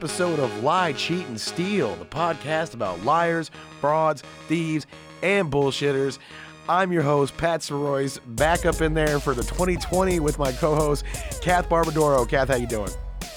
welcome to another episode of Lie, Cheat, and Steal, the podcast about liars, frauds, thieves, and bullshitters. I'm your host, Pat Soroyce, back up in there for the 2020 with my co-host, Kath Barbadoro. Kath, how you doing?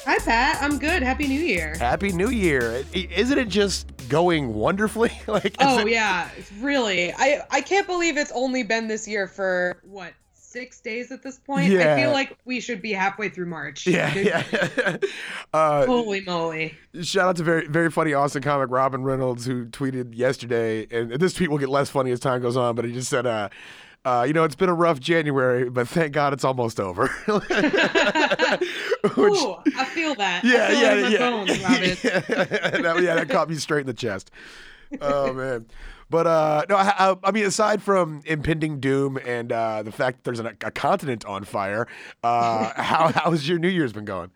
Hi, Pat. I'm good. Happy New Year. Happy New Year. Isn't it just going wonderfully? like, Oh it- yeah, really. I I can't believe it's only been this year for what six days at this point. Yeah. I feel like we should be halfway through March. Yeah, yeah. uh, Holy moly. Shout out to very very funny Austin comic Robin Reynolds who tweeted yesterday, and this tweet will get less funny as time goes on, but he just said, uh, uh, you know, it's been a rough January, but thank God it's almost over. Which, Ooh, I feel that. yeah, feel yeah, it in my yeah. bones, yeah, that, yeah, that caught me straight in the chest. Oh man. But uh, no, I, I- I mean, aside from impending doom and uh, the fact that there's an, a continent on fire, uh, how how's your New Year's been going?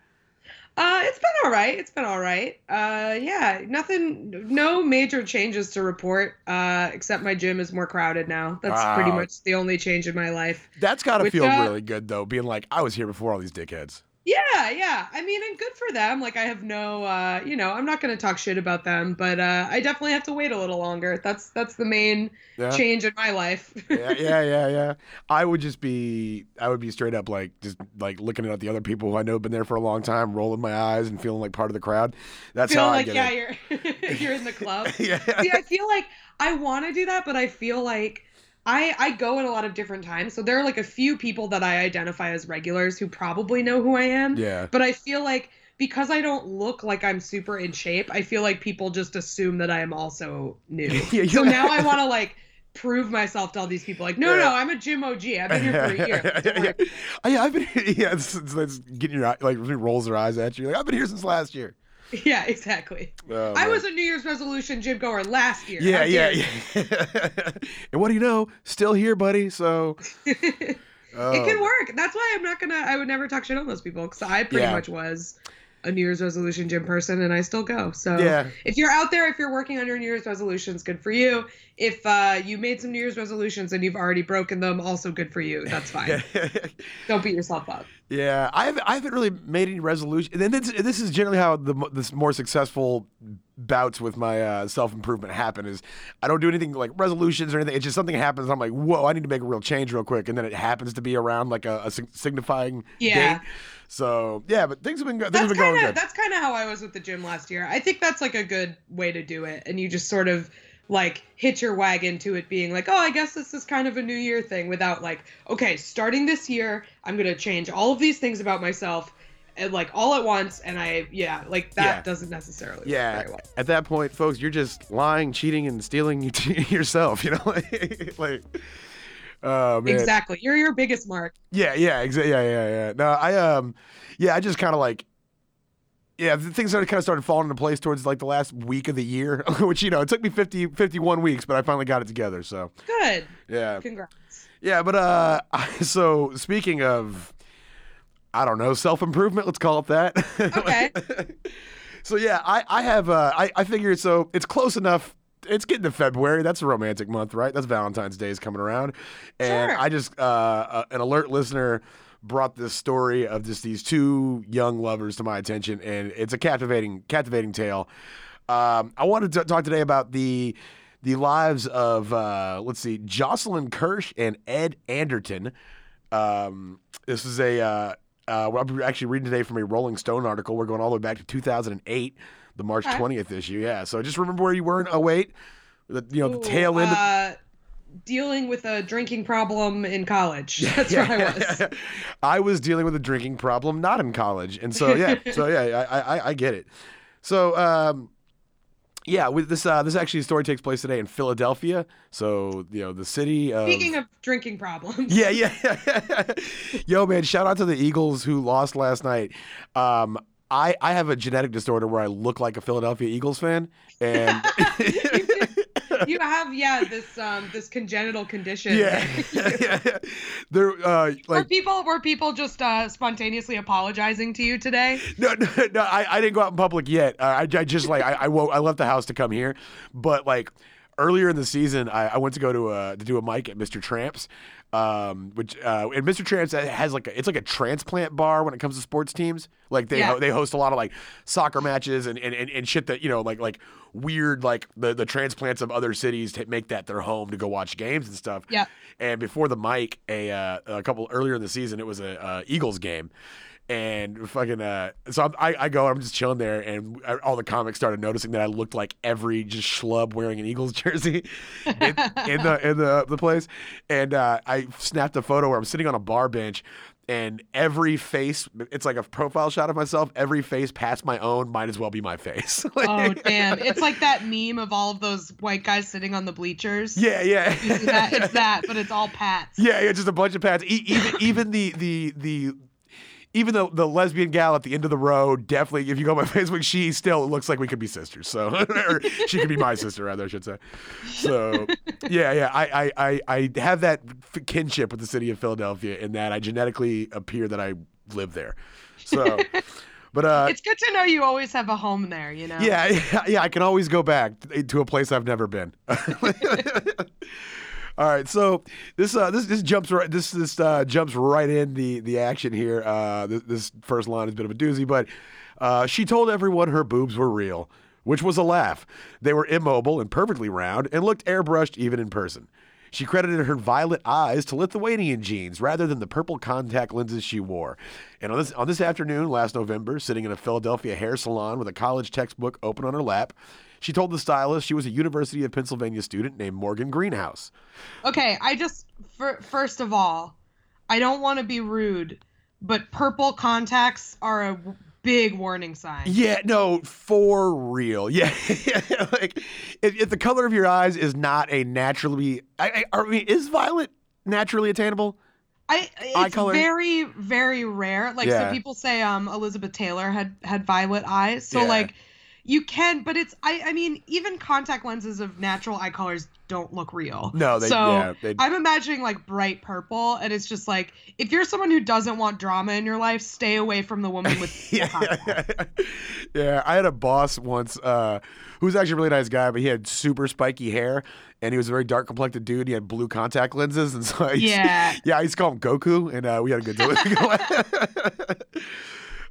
Uh, it's been all right. It's been all right. Uh, yeah, nothing, no major changes to report. Uh, except my gym is more crowded now. That's pretty much the only change in my life. That's got to feel really good though, being like, I was here before all these dickheads. Yeah, yeah. I mean, and good for them. Like, I have no, uh, you know, I'm not going to talk shit about them, but uh, I definitely have to wait a little longer. That's that's the main Yeah. change in my life. yeah, yeah, yeah, yeah. I would just be, I would be straight up like, just like looking at the other people who I know have been there for a long time, rolling my eyes and feeling like part of the crowd. That's feel how I like get yeah, it. you're you're in the club. yeah, See, I feel like I want to do that, but I feel like I I go at a lot of different times. So there are like a few people that I identify as regulars who probably know who I am. yeah. But I feel like because I don't look like I'm super in shape, I feel like people just assume that I am also new. Yeah, so now I want to like prove myself to all these people. Like, no, Yeah. no, I'm a gym OG. I've been here for a year. Yeah. Oh, yeah, I've been. Yeah, it's, it's, it's getting your like rolls their eyes at you. Like I've been here since last year. yeah, exactly. Oh, I was a New Year's resolution gym goer last year. Yeah, yeah, yeah. and what do you know? Still here, buddy. So oh, it can oh. work. That's why I'm not gonna. I would never talk shit on those people because I pretty Yeah. much was a New Year's resolution gym person, and I still go. So Yeah. if you're out there, if you're working on your New Year's resolutions, good for you. If uh, you made some New Year's resolutions and you've already broken them, also good for you. That's fine. Don't beat yourself up. Yeah, I haven't, I haven't really made any resolution. And this, this is generally how the this more successful bouts with my uh, self improvement happen. Is I don't do anything like resolutions or anything. It's just something happens. I'm like, whoa, I need to make a real change real quick, and then it happens to be around like a, a sig- signifying Yeah. date. So yeah, but things have been things That's have been going kind of good. that's kind of how I was with the gym last year. I think that's like a good way to do it, and you just sort of like hitch your wagon to it being like, oh, I guess this is kind of a new year thing, without like, okay, starting this year, I'm gonna change all of these things about myself, and like all at once, and I yeah, like that Yeah. doesn't necessarily Yeah, well. at that point, folks, you're just lying, cheating, and stealing yourself. You know, like, oh man, Exactly, you're your biggest mark. Yeah, yeah, exactly. Yeah, yeah, yeah. No, I um, yeah, I just kind of like, yeah, the things started kind of started falling into place towards like the last week of the year, which you know it took me 50, 51 weeks, but I finally got it together. So Good, yeah, congrats. yeah. But uh, so speaking of, I don't know, self improvement. Let's call it that. Okay. so yeah, I I have uh, I I figured so it's close enough. It's getting to February. That's a romantic month, right? That's Valentine's Day is coming around, and Sure. I just uh, uh, an alert listener brought this story of just these two young lovers to my attention, and it's a captivating captivating tale. Um, I wanted to talk today about the the lives of uh, let's see, Jocelyn Kirsch and Ed Anderton. Um, this is a uh, uh, I'm actually reading today from a Rolling Stone article. We're going all the way back to 2008, the March Okay. 20th issue. Yeah, so just remember where you were in 08. The, you know, the tail end. of- Uh, dealing with a drinking problem in college. That's where I was. I was dealing with a drinking problem, not in college, and so yeah, so yeah, I I, I get it. So um, yeah, with this uh, this actually story takes place today in Philadelphia. So you know the city of. Speaking of drinking problems. yeah, yeah. Yo, man, shout out to the Eagles who lost last night. Um, I, I have a genetic disorder where I look like a Philadelphia Eagles fan, and you have yeah this um this congenital condition yeah, yeah, they're uh, were people were people just uh spontaneously apologizing to you today no, no, no. I, I didn't go out in public yet. Uh, I, I just like I I, I left the house to come here, but like earlier in the season, I, I went to go to a to do a mic at Mr. Tramps, um, which uh, and Mr. Tramps has like a, it's like a transplant bar when it comes to sports teams. Like they Yeah. ho- they host a lot of like soccer matches and, and, and, and shit that you know like like weird like the the transplants of other cities to make that their home to go watch games and stuff. Yeah. And before the mic, a uh, a couple earlier in the season, it was a uh, Eagles game. And fucking, uh, so I'm, I, I go, I'm just chilling there, and uh, all the comics started noticing that I looked like every just schlub wearing an Eagles jersey in, in the in the the place. And uh, I snapped a photo where I'm sitting on a bar bench, and every face, it's like a profile shot of myself. Every face past my own might as well be my face. Oh damn! It's like that meme of all of those white guys sitting on the bleachers. yeah, yeah. That? It's that, but it's all Pats. Yeah, yeah, just a bunch of pats. E- even even the the the even the the lesbian gal at the end of the row, definitely. If you go on my Facebook, she still looks like we could be sisters. So, or she could be my sister, rather, I should say. So, yeah, yeah. I I I, I have that f- kinship with the city of Philadelphia in that I genetically appear that I live there. So, but uh, It's good to know you always have a home there. You know. yeah, yeah, yeah. I can always go back to a place I've never been. All right, so this uh, this this jumps right this this uh, jumps right in the the action here. Uh, this, this first line is a bit of a doozy, but uh, she told everyone her boobs were real, which was a laugh. They were immobile and perfectly round, and looked airbrushed even in person. She credited her violet eyes to Lithuanian genes rather than the purple contact lenses she wore. And on this on this afternoon last November, sitting in a Philadelphia hair salon with a college textbook open on her lap, she told the stylist she was a University of Pennsylvania student named Morgan Greenhouse. Okay, I just fir- first of all, I don't want to be rude, but purple contacts are a big warning sign. Yeah, no, for real. Yeah, like if, if the color of your eyes is not a naturally, I, I, I mean, is violet naturally attainable? I it's very very rare. Like Yeah. so people say um Elizabeth Taylor had had violet eyes. So Yeah. like you can but it's I I mean even contact lenses of natural eye colors don't look real. No, they. So yeah, they, I'm imagining like bright purple and it's just like if you're someone who doesn't want drama in your life, stay away from the woman with full yeah, contacts. yeah. I had a boss once uh, who was actually a really nice guy, but he had super spiky hair, and he was a very dark complected dude. He had blue contact lenses, and so I used, Yeah. yeah, I used to call him Goku, and uh, we had a good deal.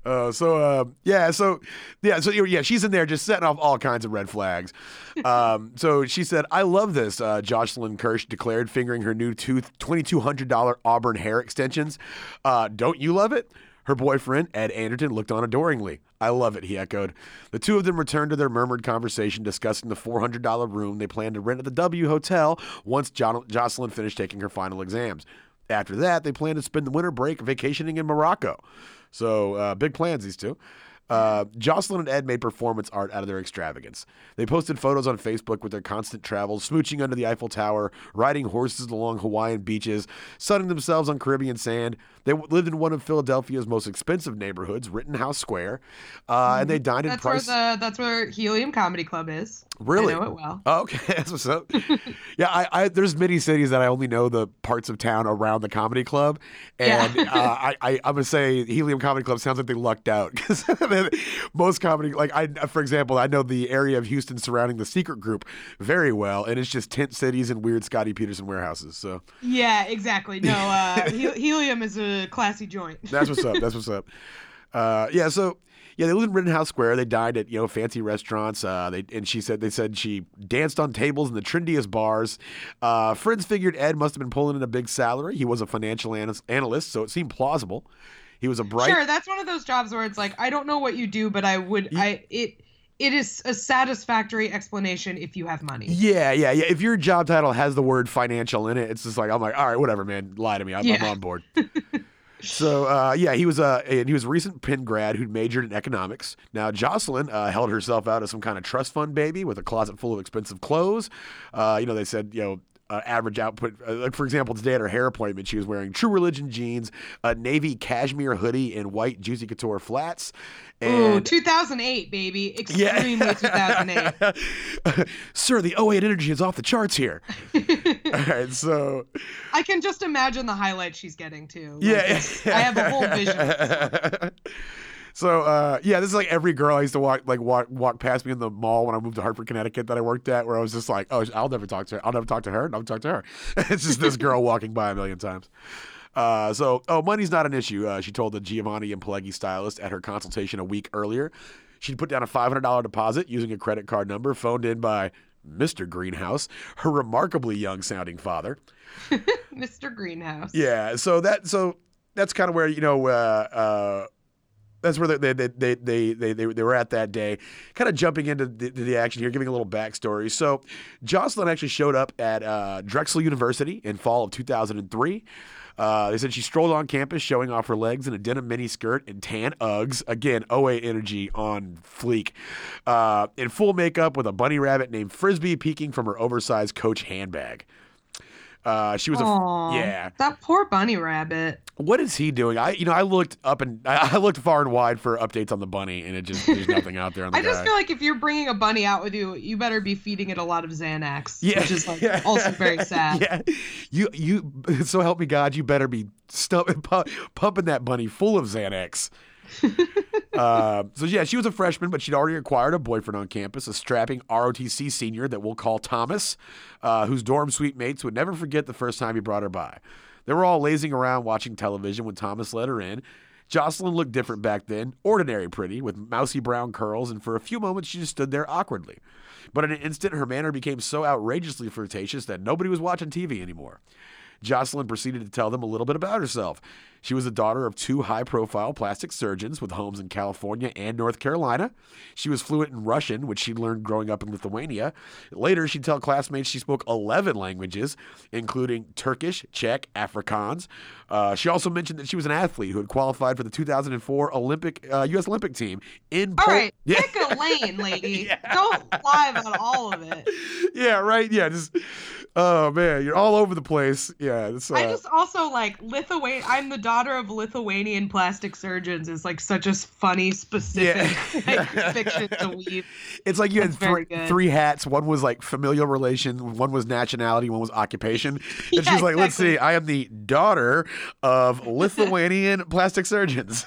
Uh, so uh, yeah, so yeah, so yeah, she's in there just setting off all kinds of red flags. Um, so she said, "I love this." Uh, Jocelyn Kirsch declared, fingering her new tooth twenty two hundred dollar Auburn hair extensions. Uh, Don't you love it? Her boyfriend, Ed Anderton, looked on adoringly. I love it, he echoed. The two of them returned to their murmured conversation, discussing the $400 room they planned to rent at the W Hotel once jo- Jocelyn finished taking her final exams. After that, they planned to spend the winter break vacationing in Morocco. So, uh, big plans, these two. Uh, Jocelyn and Ed made performance art out of their extravagance. They posted photos on Facebook with their constant travels, smooching under the Eiffel Tower, riding horses along Hawaiian beaches, sunning themselves on Caribbean sand. They w- lived in one of Philadelphia's most expensive neighborhoods, Rittenhouse Square, uh, and they dined in That's where the that's where Helium Comedy Club is. Really? I know it well. Oh, okay, that's what's up. yeah, I, I there's many cities that I only know the parts of town around the comedy club, and Yeah. uh, I, I I'm gonna say Helium Comedy Club sounds like they lucked out because most comedy like I for example I know the area of Houston surrounding the Secret Group very well, and it's just tent cities and weird Scotty Peterson warehouses. So Yeah, exactly. No, uh, Helium is a classy joint. That's what's up. That's what's up. Uh, yeah. So yeah, they lived in Rittenhouse Square. They dined at you know fancy restaurants. Uh, they and she said they said she danced on tables in the trendiest bars. Uh, friends figured Ed must have been pulling in a big salary. He was a financial anas- analyst, so it seemed plausible. He was a bright. Sure, that's one of those jobs where it's like I don't know what you do, but I would I it it is a satisfactory explanation if you have money. Yeah, yeah, yeah. If your job title has the word financial in it, it's just like I'm like, all right, whatever, man. Lie to me. I'm, I'm on board. so uh, yeah, he was a and he was a recent Penn grad who'd majored in economics. Now Jocelyn uh, held herself out as some kind of trust fund baby with a closet full of expensive clothes. Uh, you know, they said you know. Uh, average output, uh, like for example, today at her hair appointment, she was wearing True Religion jeans, a navy cashmere hoodie, and white Juicy Couture flats. Ooh, 2008, baby. Extremely 2008. Sir, the 08 energy is off the charts here. All right, so I can just imagine the highlights she's getting too. Like, yeah, I have a whole vision. So uh, yeah, this is like every girl I used to walk like walk walk past me in the mall when I moved to Hartford, Connecticut that I worked at, where I was just like, oh, I'll never talk to her. I'll never talk to her. I'll never talk to her. it's just this girl walking by a million times. Uh, so, oh, money's not an issue. Uh, she told the Giovanni and Pileggi stylist at her consultation a week earlier. She'd put down a $500 deposit using a credit card number phoned in by Mr. Greenhouse, her remarkably young sounding father. Mr. Greenhouse. Yeah, so that so that's kind of where you know uh, uh, that's where they they, they they they they they were at that day. Kind of jumping into the, the action here, giving a little backstory. So, Jocelyn actually showed up at uh, Drexel University in fall of 2003. Uh, they said she strolled on campus showing off her legs in a denim mini skirt and tan Uggs. Again, OA energy on fleek. Uh, in full makeup with a bunny rabbit named Frisbee peeking from her oversized Coach handbag. Uh, she was Aww, a yeah. That poor bunny rabbit. What is he doing? I you know I looked up and I looked far and wide for updates on the bunny, and it just there's nothing out there on the I guy. just feel like if you're bringing a bunny out with you, you better be feeding it a lot of Xanax, Yeah. which is like also very sad. yeah, you you so help me God, you better be pumping that bunny full of Xanax. Uh, so yeah, she was a freshman, but she'd already acquired a boyfriend on campus, a strapping ROTC senior that we'll call Thomas, uh, whose dorm suite mates would never forget the first time he brought her by. They were all lazing around watching television when Thomas let her in. Jocelyn looked different back then, ordinary pretty, with mousy brown curls, and for a few moments she just stood there awkwardly. But in an instant, her manner became so outrageously flirtatious that nobody was watching TV anymore. Jocelyn proceeded to tell them a little bit about herself. She was the daughter of two high profile plastic surgeons with homes in California and North Carolina. She was fluent in Russian, which she learned growing up in Lithuania. Later, she'd tell classmates she spoke 11 languages, including Turkish, Czech, Afrikaans. Uh, she also mentioned that she was an athlete who had qualified for the 2004 Olympic uh, U.S. Olympic team in All Pol- right, Yeah. pick a lane, lady. Yeah. Don't lie about all of it. yeah, right. Yeah, just oh man, you're all over the place. Yeah, uh, I just also like Lithuanian. I'm the daughter of Lithuanian plastic surgeons. Is like such a funny, specific like, fiction to weave. it's like you had That's very three three hats. One was like familial relation, one was nationality, one was occupation. And Yeah, she's like, let's see, I am the daughter of Lithuanian plastic surgeons.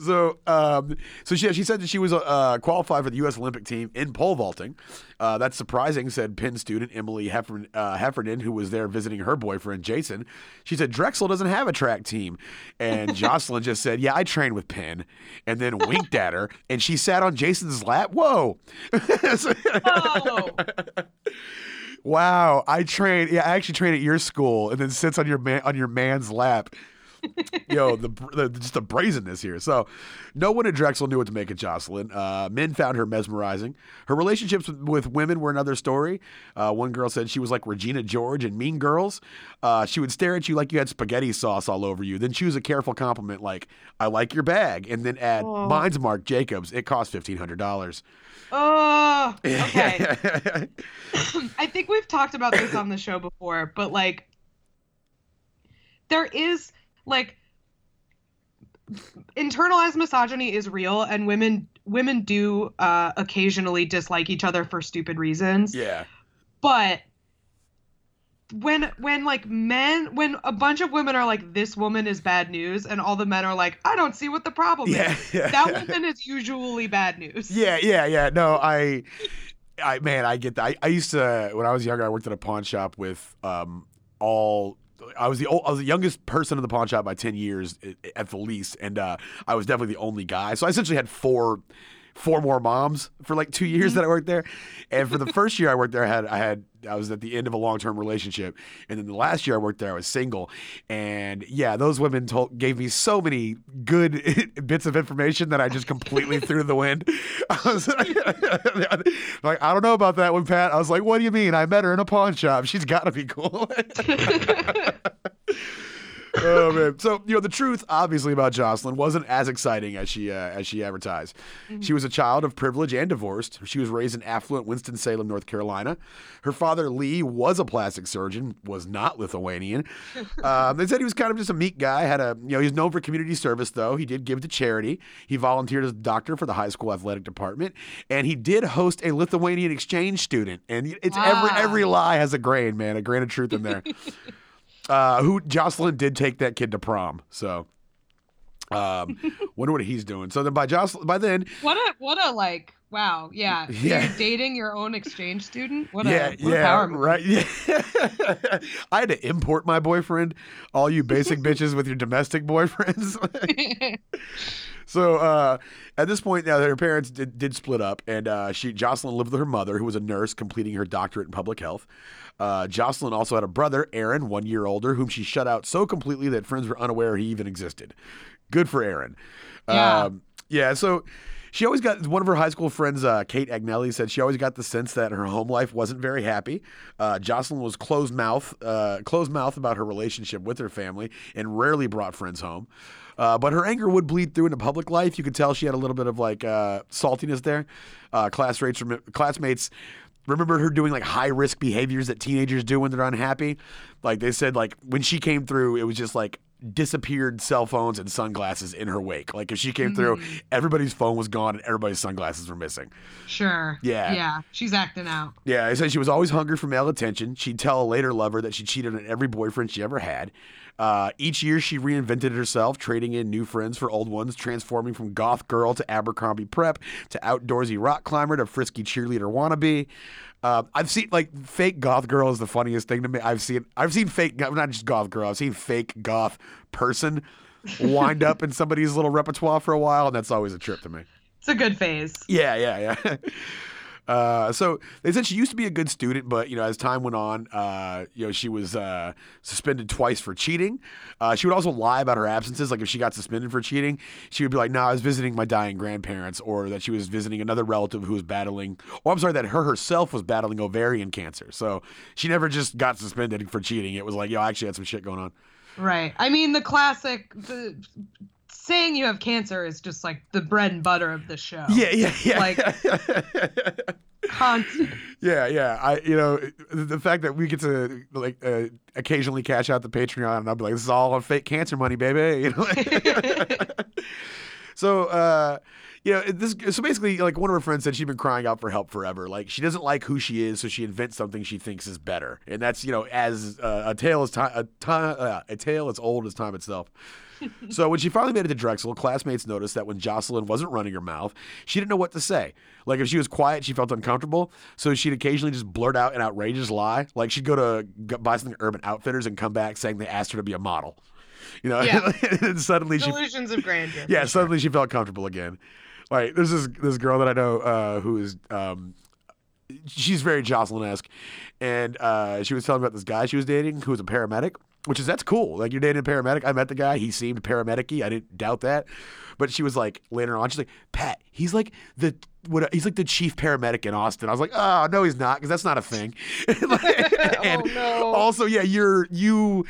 So, um, so she, she said that she was uh, qualified for the U.S. Olympic team in pole vaulting. Uh, that's surprising, said Penn student Emily Heffernan, uh, Heffernan, who was there visiting her boyfriend Jason. She said Drexel doesn't have a track team, and Jocelyn just said, "Yeah, I train with Penn," and then winked at her, and she sat on Jason's lap. Whoa! Oh, Wow, I train. Yeah, I actually train at your school, and then sits on your man on your man's lap. Yo, the, the just the brazenness here. So, no one at Drexel knew what to make of Jocelyn. Uh, men found her mesmerizing. Her relationships with, with women were another story. Uh, one girl said she was like Regina George and Mean Girls. Uh, she would stare at you like you had spaghetti sauce all over you, then choose a careful compliment like "I like your bag," and then add Oh. "Mine's Marc Jacobs. It cost fifteen hundred dollars." oh, okay. I think we've talked about this on the show before, but like there is like internalized misogyny is real and women women do uh occasionally dislike each other for stupid reasons. yeah. But when when like men when a bunch of women are like this woman is bad news and all the men are like I don't see what the problem Yeah. is. That woman is usually bad news. Yeah, yeah, yeah. No, I, I man, I get that. I, I used to when I was younger. I worked at a pawn shop with um all. I was the old, I was the youngest person in the pawn shop by ten years at the least, and uh, I was definitely the only guy. So I essentially had four, four more moms for like two years that I mm-hmm. worked there. And for the first year I worked there, I had I had I was at the end of a long term relationship, and then the last year I worked there, I was single. And yeah, those women told gave me so many good bits of information that I just completely threw the wind. I was like, like, I don't know about that one, Pat. I was like, what do you mean? I met her in a pawn shop. She's got to be cool. Oh man! So you know the truth, obviously, about Jocelyn wasn't as exciting as she uh, as she advertised. She was a child of privilege and divorced. She was raised in affluent Winston Salem, North Carolina. Her father Lee was a plastic surgeon, was not Lithuanian. um, they said he was kind of just a meek guy. Had a you know he's known for community service though. He did give to charity. He volunteered as a doctor for the high school athletic department, and he did host a Lithuanian exchange student. And it's every Ah. every lie has a grain, man, a grain of truth in there uh, who Jocelyn did take that kid to prom. So, Um, wonder what he's doing. So then by Jocelyn, by then, What a what a like wow yeah Yeah. you're dating your own exchange student what yeah, a what yeah, a power right. Yeah, I had to import my boyfriend. All you basic bitches with your domestic boyfriends. So uh, at this point, now her parents did, did split up, and uh, she Jocelyn lived with her mother, who was a nurse, completing her doctorate in public health. Uh, Jocelyn also had a brother, Aaron, one year older, whom she shut out so completely that friends were unaware he even existed. Good for Aaron. Yeah. Um, yeah. So she always got one of her high school friends, uh, Kate Agnelli, said she always got the sense that her home life wasn't very happy. Uh, Jocelyn was closed mouth, uh, closed mouth about her relationship with her family, and rarely brought friends home. Uh, but her anger would bleed through into public life. You could tell she had a little bit of like uh, saltiness there. Uh, class rates, classmates remembered her doing like high risk behaviors that teenagers do when they're unhappy. Like they said, like when she came through, it was just like disappeared cell phones and sunglasses in her wake. Like if she came through, Mhm. everybody's phone was gone and everybody's sunglasses were missing. sure Yeah. yeah she's acting out Yeah, I said she was always hungry for male attention. She'd tell a later lover that she cheated on every boyfriend she ever had. Uh, each year, she reinvented herself, trading in new friends for old ones, transforming from goth girl to Abercrombie prep to outdoorsy rock climber to frisky cheerleader wannabe. Uh, I've seen like fake goth girl is the funniest thing to me. I've seen I've seen fake not just goth girl. I've seen fake goth person wind up in somebody's little repertoire for a while, and that's always a trip to me. it's a good phase Yeah, yeah, yeah. Uh, so they said she used to be a good student, but you know, as time went on, uh, you know, she was uh, suspended twice for cheating. Uh, she would also lie about her absences, like if she got suspended for cheating, she would be like, "No, I was visiting my dying grandparents," or that she was visiting another relative who was battling. Oh, I'm sorry, that her herself was battling ovarian cancer. So she never just got suspended for cheating. It was like, "Yo, I actually had some shit going on." right i mean the classic the saying you have cancer is just like the bread and butter of the show Yeah, yeah, yeah. Like- constant Yeah, yeah. I, you know, the fact that we get to like uh, occasionally cash out the Patreon, and I'll be like, "This is all on fake cancer money, baby." You know. so, uh, you know, this. So basically, like one of her friends said, she'd been crying out for help forever. Like she doesn't like who she is, so she invents something she thinks is better, and that's you know, as uh, a tale as time, a, time, uh, a tale as old as time itself. So when she finally made it to Drexel, classmates noticed that when Jocelyn wasn't running her mouth, she didn't know what to say. Like if she was quiet, she felt uncomfortable. So she'd occasionally just blurt out an outrageous lie. Like she'd go to buy something at Urban Outfitters and come back saying they asked her to be a model. You know, Yeah. and suddenly she delusions of grandeur yeah, suddenly she felt comfortable again. Like there's this this girl that I know uh, who is um, she's very Jocelyn esque, and uh, she was telling about this guy she was dating who was a paramedic, which is that's cool. Like you're dating a paramedic. I met the guy. He seemed paramedic-y. I didn't doubt that. But she was like later on, she's like, Pat, he's like the what? He's like the chief paramedic in Austin. I was like, oh no, he's not, because that's not a thing. and oh no also, yeah, you're you.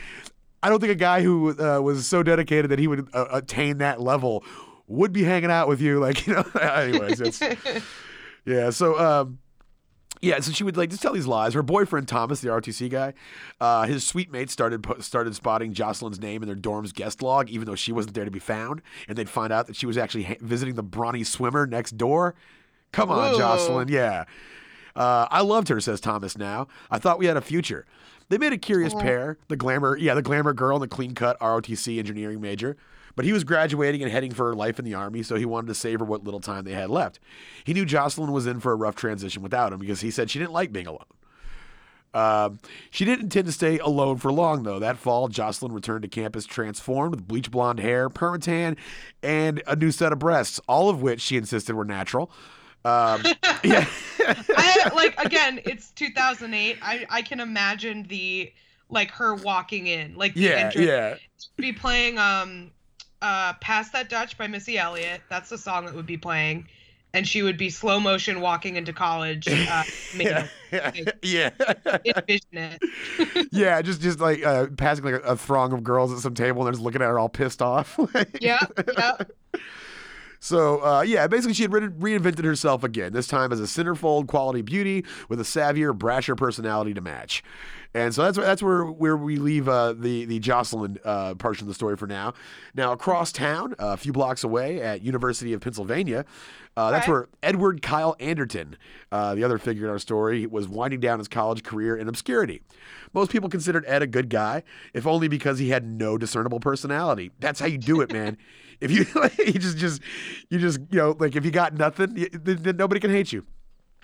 I don't think a guy who uh, was so dedicated that he would uh, attain that level would be hanging out with you. Like you know. anyways, it's yeah. So um, yeah. So she would like just tell these lies. Her boyfriend Thomas, the ROTC guy, uh, his suite mates started started spotting Jocelyn's name in their dorm's guest log, even though she wasn't there to be found, and they'd find out that she was actually ha- visiting the brawny swimmer next door. Come on, Whoa. Jocelyn. Yeah. Uh, I loved her, says Thomas now. I thought we had a future. They made a curious Aw. pair. The glamour, yeah, the glamour girl and the clean cut ROTC engineering major. But he was graduating and heading for life in the army, so he wanted to savor what little time they had left. He knew Jocelyn was in for a rough transition without him because he said she didn't like being alone. Um, she didn't intend to stay alone for long, though. That fall, Jocelyn returned to campus transformed with bleach blonde hair, permatan, and a new set of breasts, all of which she insisted were natural. Um, yeah. I like again, it's 2008. I I can imagine the like her walking in, like the yeah, entrance, yeah. be playing um uh Pass That Dutch by Missy Elliott. That's the song that would be playing. And she would be slow motion walking into college. Uh, yeah, yeah, envision it. yeah. Just, just like uh, passing like a, a throng of girls at some table, and they're just looking at her all pissed off. Yeah, yeah. So uh, yeah, basically she had re- reinvented herself again. This time as a centerfold quality beauty with a savvier, brasher personality to match. And so that's that's where where we leave uh, the the Jocelyn uh, portion of the story for now. Now across town, a few blocks away at University of Pennsylvania, uh, that's Okay. where Edward Kyle Anderton, uh, the other figure in our story, was winding down his college career in obscurity. Most people considered Ed a good guy, if only because he had no discernible personality. That's how you do it, man. if you you just just you just you know like if you got nothing, y- then, then nobody can hate you.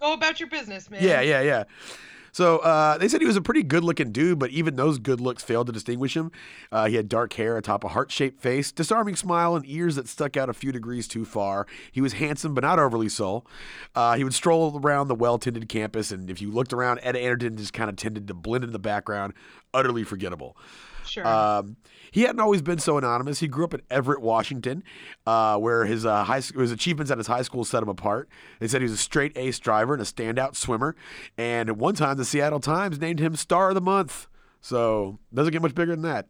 Go about your business, man. Yeah, yeah, yeah. So uh, they said he was a pretty good-looking dude, but even those good looks failed to distinguish him. Uh, he had dark hair atop a heart-shaped face, disarming smile, and ears that stuck out a few degrees too far. He was handsome, but not overly so. Uh, he would stroll around the well-tended campus, and if you looked around, Ed Anderton just kind of tended to blend in the background, utterly forgettable. Sure. Um, he hadn't always been so anonymous. He grew up in Everett, Washington, uh, where his uh, high sc- his achievements at his high school set him apart. They said he was a straight ace driver and a standout swimmer. And at one time, the Seattle Times named him Star of the Month. So doesn't get much bigger than that.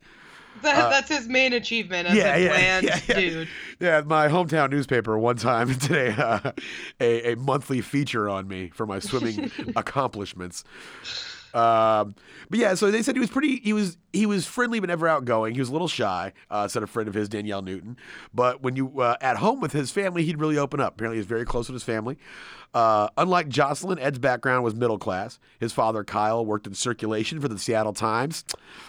That, that's his main achievement as uh, yeah, a bland yeah, yeah. dude. Yeah, my hometown newspaper one time today uh, a, a monthly feature on me for my swimming accomplishments. Um, but yeah, so they said he was pretty. He was he was friendly but never outgoing. He was a little shy. Uh, said a friend of his, Danielle Newton. But when you uh, at home with his family, he'd really open up. Apparently, he's very close with his family. Uh, unlike Jocelyn, Ed's background was middle class. His father, Kyle, worked in circulation for the Seattle Times.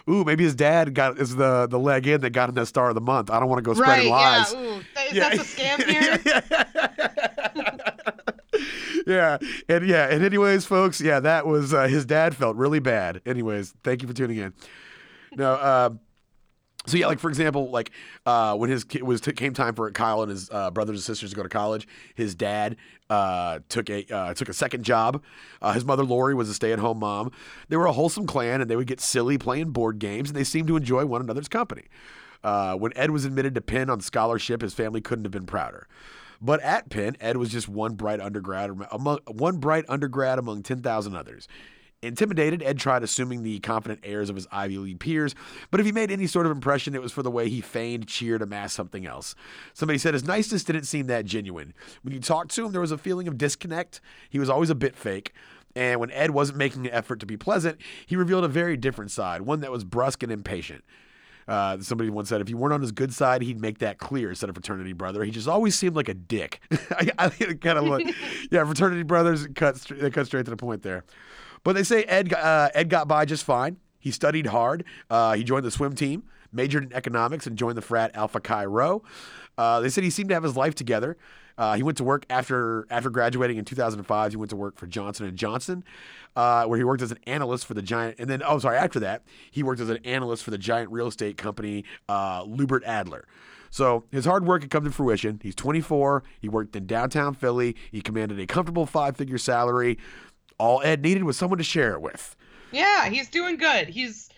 Ooh, maybe his dad got is the the leg in that got him that star of the month. I don't want to go Right, spreading yeah. lies. Ooh, is that a scam here? yeah, and yeah, and anyways, folks, yeah, that was uh, his dad felt really bad. Anyways, thank you for tuning in. Now, um, so yeah, like for example, like uh, when his kid was t- came time for Kyle and his uh, brothers and sisters to go to college, his dad uh, took a uh, took a second job. Uh, his mother Lori was a stay at home mom. They were a wholesome clan, and they would get silly playing board games, and they seemed to enjoy one another's company. Uh, when Ed was admitted to Penn on scholarship, his family couldn't have been prouder. But at Penn, Ed was just one bright undergrad among one bright undergrad among ten thousand others. Intimidated, Ed tried assuming the confident airs of his Ivy League peers, but if he made any sort of impression, it was for the way he feigned cheer to mask something else. Somebody said his niceness didn't seem that genuine. When you talked to him, there was a feeling of disconnect. He was always a bit fake. And when Ed wasn't making an effort to be pleasant, he revealed a very different side, one that was brusque and impatient. Uh, somebody once said, if you weren't on his good side, he'd make that clear, said a fraternity brother. He just always seemed like a dick. I, I kind of look, yeah, fraternity brothers cut, they cut straight to the point there. But they say Ed, got- uh, Ed got by just fine. He studied hard. Uh, he joined the swim team, majored in economics, and joined the frat Alpha Chi Rho. Uh, they said he seemed to have his life together. Uh, he went to work after after graduating in 2005. He went to work for Johnson and Johnson, uh, where he worked as an analyst for the giant. And then, oh, sorry, after that, he worked as an analyst for the giant real estate company uh, Lubert Adler. So his hard work had come to fruition. He's 24. He worked in downtown Philly. He commanded a comfortable five-figure salary. All Ed needed was someone to share it with. Yeah, he's doing good. He's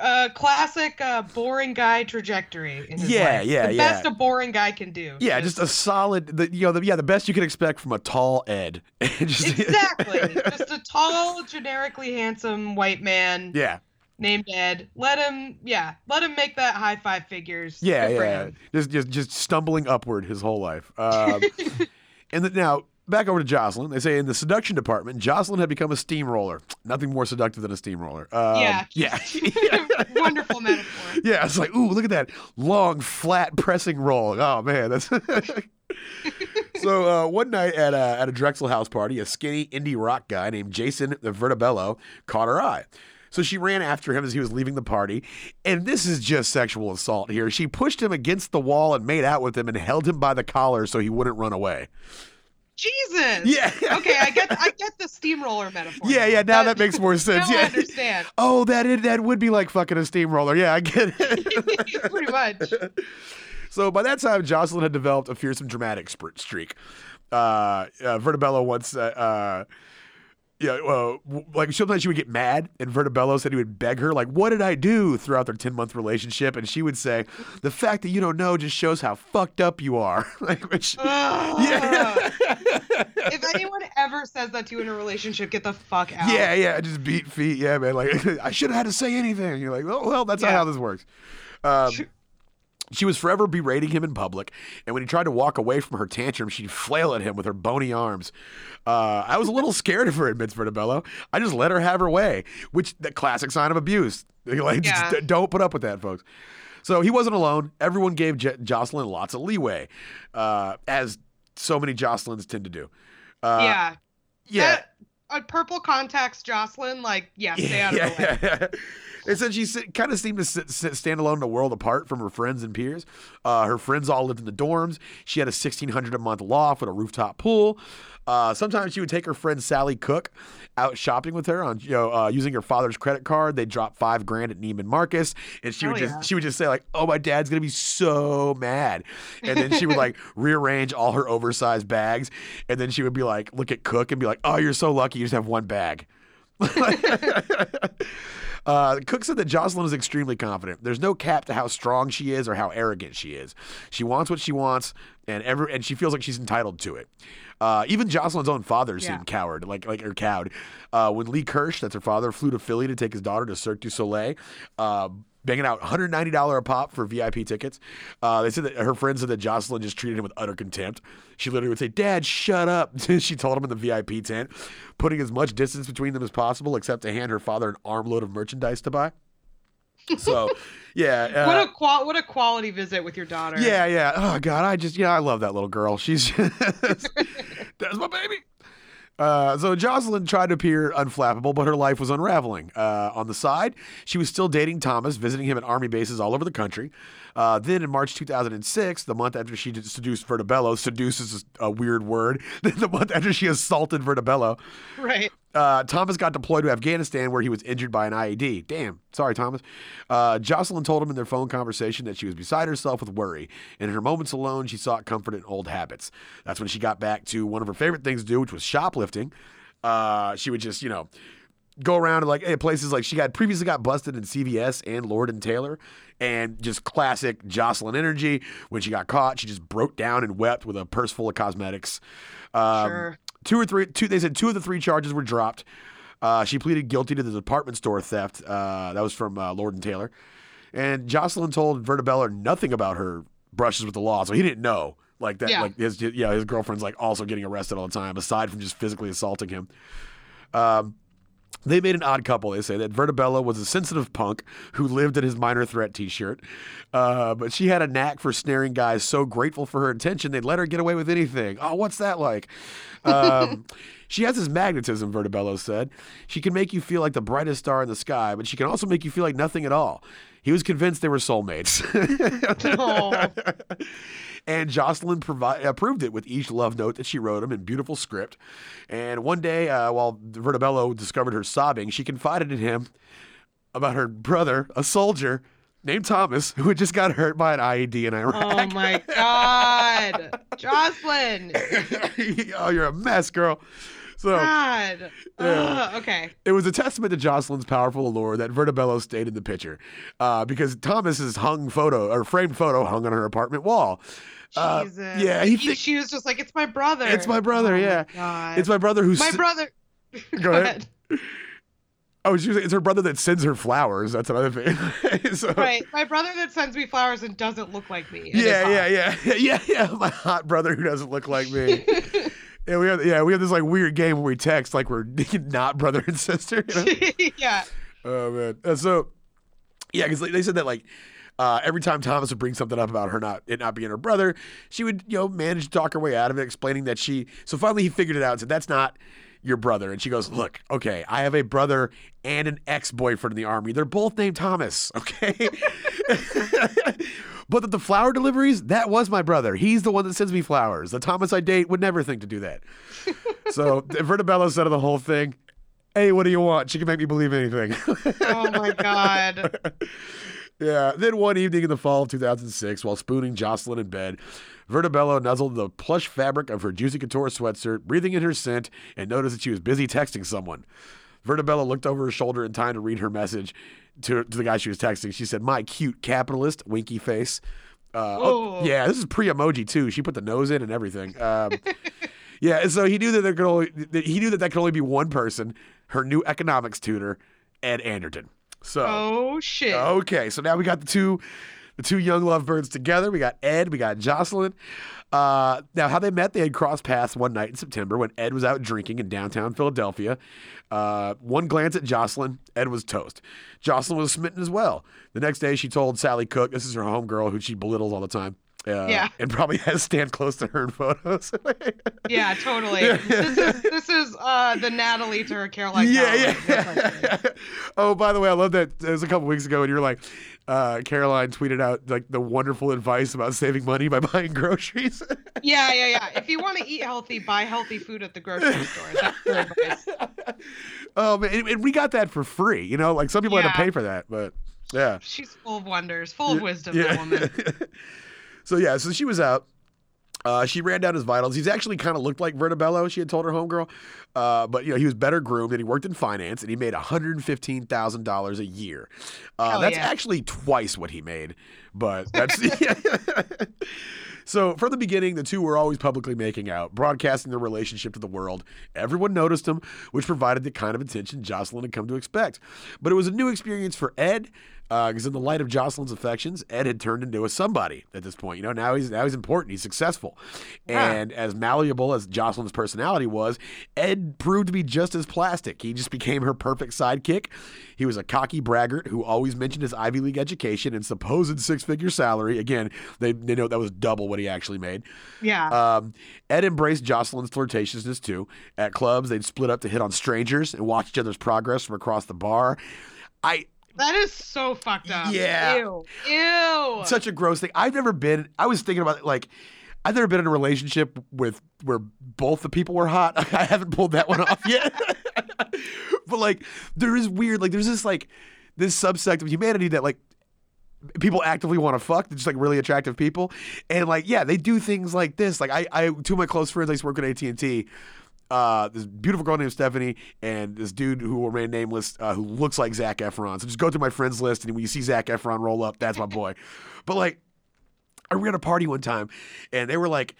uh classic uh boring guy trajectory in his Yeah, life. yeah, the yeah. best a boring guy can do. Yeah, just a solid. The, you know, the, yeah, the best you can expect from a tall Ed. Just- exactly just a tall generically handsome white man yeah, named ed let him yeah let him make that high five figures yeah, yeah. Just, just, just stumbling upward his whole life. Um, and the, now back over to Jocelyn. They say in the seduction department, Jocelyn had become a steamroller. Nothing more seductive than a steamroller. Um, yeah yeah. wonderful metaphor Yeah, it's like, ooh, look at that long, flat pressing roll. Oh man, that's. so uh, one night at a, at a Drexel house party, a skinny indie rock guy named Jason the Vertibello caught her eye. So she ran after him as he was leaving the party, and this is just sexual assault here. She pushed him against the wall and made out with him and held him by the collar so he wouldn't run away. Jesus Yeah. okay i get i get the steamroller metaphor Yeah, yeah. Now that makes more sense. now I yeah. understand Oh, that is, that would be like fucking a steamroller. Yeah, I get it. pretty much So by that time, Jocelyn had developed a fearsome dramatic streak. Uh, uh, Vertibello once, uh, uh, yeah, uh, like sometimes she would get mad, and Vertibello said he would beg her, like, "What did I do?" Throughout their ten month relationship, and she would say, "The fact that you don't know just shows how fucked up you are." like, which, yeah, if anyone ever says that to you in a relationship, get the fuck out. yeah, yeah, just beat feet, yeah, man. Like, I should have had to say anything. You're like, well, well, that's not how this works. Um, She was forever berating him in public, and when he tried to walk away from her tantrum, she'd flail at him with her bony arms. Uh, I was a little scared of her, admits Vertibello. I just let her have her way, which the classic sign of abuse. Like, Yeah. d- don't put up with that, folks. So he wasn't alone. Everyone gave J- Jocelyn lots of leeway, uh, as so many Jocelyn's tend to do. Uh, yeah. yeah. That- a purple contacts Jocelyn, like, yeah, stay out of the way. yeah. It said she kind of seemed to sit, sit, stand alone in a world apart from her friends and peers. Uh, her friends all lived in the dorms. She had a sixteen hundred a month loft with a rooftop pool. Uh, sometimes she would take her friend Sally Cook out shopping with her on you know uh, using her father's credit card. They'd drop five grand at Neiman Marcus, and she would Hell just yeah. she would just say like, "Oh, my dad's gonna be so mad," and then she would like rearrange all her oversized bags, and then she would be like, look at Cook and be like, "Oh, you're so lucky, you just have one bag." Uh, Cook said that Jocelyn is extremely confident. There's no cap to how strong she is or how arrogant she is. She wants what she wants, and every and she feels like she's entitled to it. Uh, even Jocelyn's own father Yeah. seemed coward, like like or cowed. Uh, when Lee Kirsch, that's her father, flew to Philly to take his daughter to Cirque du Soleil, uh, banging out $190 a pop for VIP tickets. Uh, they said that her friends said that Jocelyn just treated him with utter contempt. She literally would say, "Dad, shut up." she told him in the VIP tent, putting as much distance between them as possible, except to hand her father an armload of merchandise to buy. So, yeah. Uh, what a qual- what a quality visit with your daughter. yeah, yeah. Oh God, I just yeah, I love that little girl. She's that's my baby. Uh, so Jocelyn tried to appear unflappable, but her life was unraveling. Uh, on the side, she was still dating Thomas, visiting him at army bases all over the country. Uh, then in March 2006, the month after she seduced Vertibello, seduce is a weird word. the month after she assaulted Vertibello, Right. Uh, Thomas got deployed to Afghanistan where he was injured by an IED. Damn. Sorry, Thomas. Uh, Jocelyn told him in their phone conversation that she was beside herself with worry. And in her moments alone, she sought comfort in old habits. That's when she got back to one of her favorite things to do, which was shoplifting. Uh, she would just, you know, go around to like eh, places like she got previously got busted in CVS and Lord and Taylor, and just classic Jocelyn energy. When she got caught, she just broke down and wept with a purse full of cosmetics. Um, Sure. Two or three, two. They said two of the three charges were dropped. Uh, she pleaded guilty to the department store theft. Uh, that was from uh, Lord and Taylor. And Jocelyn told Vertibello nothing about her brushes with the law, so he didn't know. Like that, Yeah. like his yeah, his girlfriend's like also getting arrested all the time, aside from just physically assaulting him. Um, they made an odd couple. They say that Vertibello was a sensitive punk who lived in his minor threat T-shirt, uh, but she had a knack for snaring guys so grateful for her attention they'd let her get away with anything. Oh, what's that like? Um, she has this magnetism, Vertibello said. She can make you feel like the brightest star in the sky, but she can also make you feel like nothing at all. He was convinced they were soulmates. Aw. And Jocelyn provi- approved it with each love note that she wrote him in beautiful script. And one day, uh, while Vertibello discovered her sobbing, she confided in him about her brother, a soldier named Thomas, who had just got hurt by an IED in Iraq. Oh my god. Jocelyn. oh, you're a mess, girl. So God. Yeah. Ugh, okay. it was a testament to Jocelyn's powerful allure that Vertibello stayed in the picture, uh, because Thomas's hung photo or framed photo hung on her apartment wall. Uh, Jesus. yeah, he He- she was just like, it's my brother. It's my brother, Oh my yeah. God. It's my brother who's my brother. Go ahead. Oh, she was, it's her brother that sends her flowers. That's another thing. so, Right. My brother that sends me flowers and doesn't look like me. Yeah, yeah, yeah, yeah, yeah. My hot brother who doesn't look like me. Yeah, we have yeah we have this like weird game where we text like we're not brother and sister. You know? yeah. oh man. Uh, so yeah, because they said that like. Uh, every time Thomas would bring something up about her not it not being her brother, she would you know manage to talk her way out of it, explaining that she. So finally, he figured it out and said, "That's not your brother." And she goes, "Look, okay, I have a brother and an ex boyfriend in the army. They're both named Thomas. Okay." But the flower deliveries, that was my brother. He's the one that sends me flowers. The Thomas I date would never think to do that. so Vertibello said of the whole thing, hey, what do you want? She can make me believe anything. Oh my god. yeah. Then one evening in the fall of 2006, while spooning Jocelyn in bed, Vertibello nuzzled the plush fabric of her Juicy Couture sweatshirt, breathing in her scent, and noticed that she was busy texting someone. Vertibello looked over her shoulder in time to read her message to, to the guy she was texting. She said, My cute capitalist, winky face. Uh, oh, yeah, this is pre emoji too. She put the nose in and everything. Um, yeah, so he knew that there could only that he knew that that could only be one person, her new economics tutor, Ed Anderton. So Oh shit. Okay, so now we got the two, the two young lovebirds together. We got Ed, we got Jocelyn. Uh, now, how they met, they had crossed paths one night in September when Ed was out drinking in downtown Philadelphia. Uh, one glance at Jocelyn, Ed was toast. Jocelyn was smitten as well. The next day, she told Sally Cook, this is her homegirl who she belittles all the time. Uh, Yeah. And probably has stand close to her in photos. Yeah, totally. this is this is uh the Natalie to her Caroline. yeah, question. yeah. oh, by the way, I love that. It was a couple weeks ago, and you're like, uh, Caroline tweeted out like the wonderful advice about saving money by buying groceries. Yeah, yeah, yeah. If you want to eat healthy, buy healthy food at the grocery store. That's the advice. oh man, and, and we got that for free. You know, like some people had to pay for that, but yeah. She's full of wonders, full of wisdom, the woman. So yeah, so she was out. Uh, she ran down his vitals. He's actually kind of looked like Vertibello. She had told her homegirl, uh, but you know he was better groomed and he worked in finance and he made one hundred fifteen thousand dollars a year. Uh, that's yeah. actually twice what he made, but that's. So, from the beginning, the two were always publicly making out, broadcasting their relationship to the world. Everyone noticed them, which provided the kind of attention Jocelyn had come to expect. But it was a new experience for Ed, uh, because in the light of Jocelyn's affections, Ed had turned into a somebody at this point. You know, now he's now he's important, he's successful, Yeah. and as malleable as Jocelyn's personality was, Ed proved to be just as plastic. He just became her perfect sidekick. He was a cocky braggart who always mentioned his Ivy League education and supposed six-figure salary. Again, they they know that was double what he actually made. Yeah. Um, Ed embraced Jocelyn's flirtatiousness too. At clubs, they'd split up to hit on strangers and watch each other's progress from across the bar. I that is so fucked up. Yeah. Ew. Ew. such a gross thing. I've never been. I was thinking about like. I've never been in a relationship with where both the people were hot. I haven't pulled that one off yet. but like, there is weird. Like, there's this like this subsect of humanity that like people actively want to fuck. They're just like really attractive people, and like yeah, they do things like this. Like I, I two of my close friends I used to work at AT and T. Uh, this beautiful girl named Stephanie and this dude who will remain nameless, uh, who looks like Zac Efron. So just go through my friends list, and when you see Zac Efron roll up, that's my boy. But like, I were a party one time, and they were like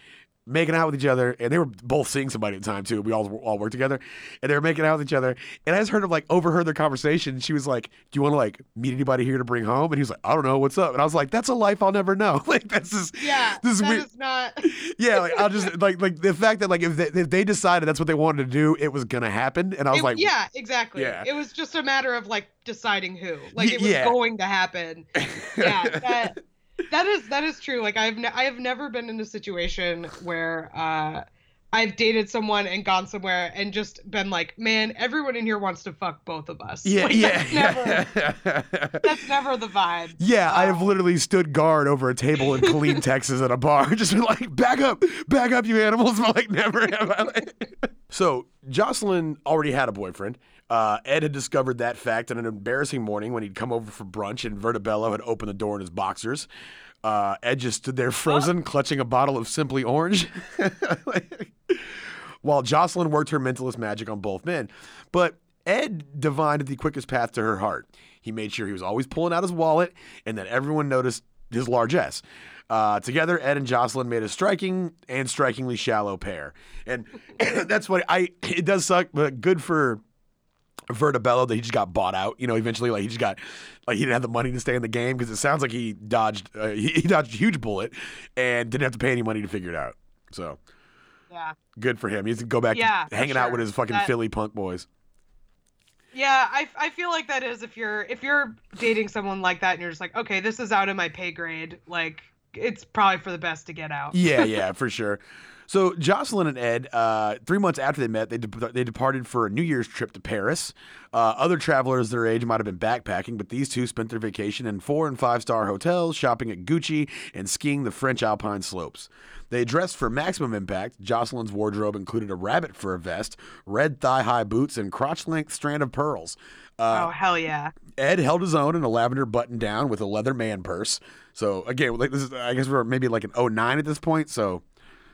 making out with each other, and they were both seeing somebody at the time too. We all all worked together, and they were making out with each other. And I just heard of like overheard their conversation. She was like, "Do you want to like meet anybody here to bring home?" And he was like, "I don't know, what's up?" And I was like, "That's a life I'll never know." like that's just yeah. this is weird. is not. yeah. Like I'll just like like the fact that like if they, if they decided that's what they wanted to do, it was gonna happen. And I was It- like, yeah, exactly. Yeah. It was just a matter of like deciding who. Like it was yeah. going to happen. Yeah, that that is that is true. Like I've ne- I have never been in a situation where uh I've dated someone and gone somewhere and just been like, man, everyone in here wants to fuck both of us. yeah, Like, yeah, That's never, yeah. that's never the vibe. Yeah, I have literally stood guard over a table in Killeen, Texas at a bar, just been like, back up, back up, you animals. But like, never have I. Like... so, Jocelyn already had a boyfriend. Uh, Ed had discovered that fact on an embarrassing morning when he'd come over for brunch and Vertibello had opened the door in his boxers. Uh, Ed just stood there frozen, clutching a bottle of Simply Orange. while Jocelyn worked her mentalist magic on both men. But Ed divined the quickest path to her heart. He made sure he was always pulling out his wallet and that everyone noticed his largesse. Uh, together, Ed and Jocelyn made a striking and strikingly shallow pair. And that's what I, it does suck, but good for Vertibello that he just got bought out. You know, eventually, like he just got, like he didn't have the money to stay in the game because it sounds like he dodged, uh, he, he dodged a huge bullet and didn't have to pay any money to figure it out. So Yeah. good for him. He has to go back Yeah, hanging out with his fucking That- Philly punk boys. Yeah, I, I feel like that is if you're if you're dating someone like that and you're just like, okay, this is out of my pay grade, like it's probably for the best to get out. Yeah, yeah, for sure. So Jocelyn and Ed, uh, three months after they met, they de- they departed for a New Year's trip to Paris. Uh, other travelers their age might have been backpacking, but these two spent their vacation in four and five star hotels, shopping at Gucci, and skiing the French Alpine slopes. They dressed for maximum impact. Jocelyn's wardrobe included a rabbit fur vest, red thigh high boots, and crotch length strand of pearls. Uh, oh hell yeah. Ed held his own in a lavender button down with a leather man purse. So again, like this is, I guess we're maybe like an 09 at this point. So